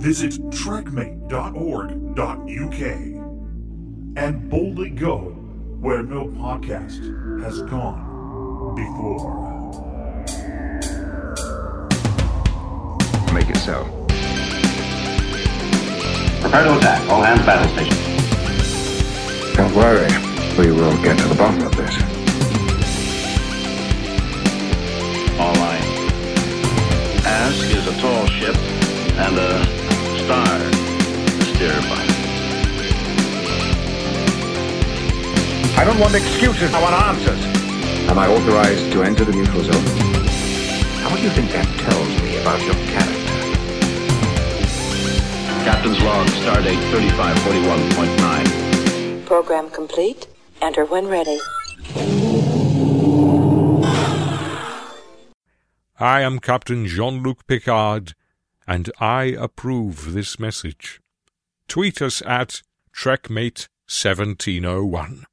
Visit trekmate.org.uk and boldly go where no podcast has gone before. Make it so. Prepare to attack. All hands battle station. Don't worry. We will get to the bottom and a star to steer by. I don't want excuses. I want answers. Am I authorized to enter the neutral zone? How do you think that tells me about your character? Captain's log, stardate 3541.9. Program complete. Enter when ready. I am Captain Jean Luc Picard, and I approve this message. Tweet us at Trekmate1701.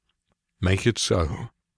Make it so.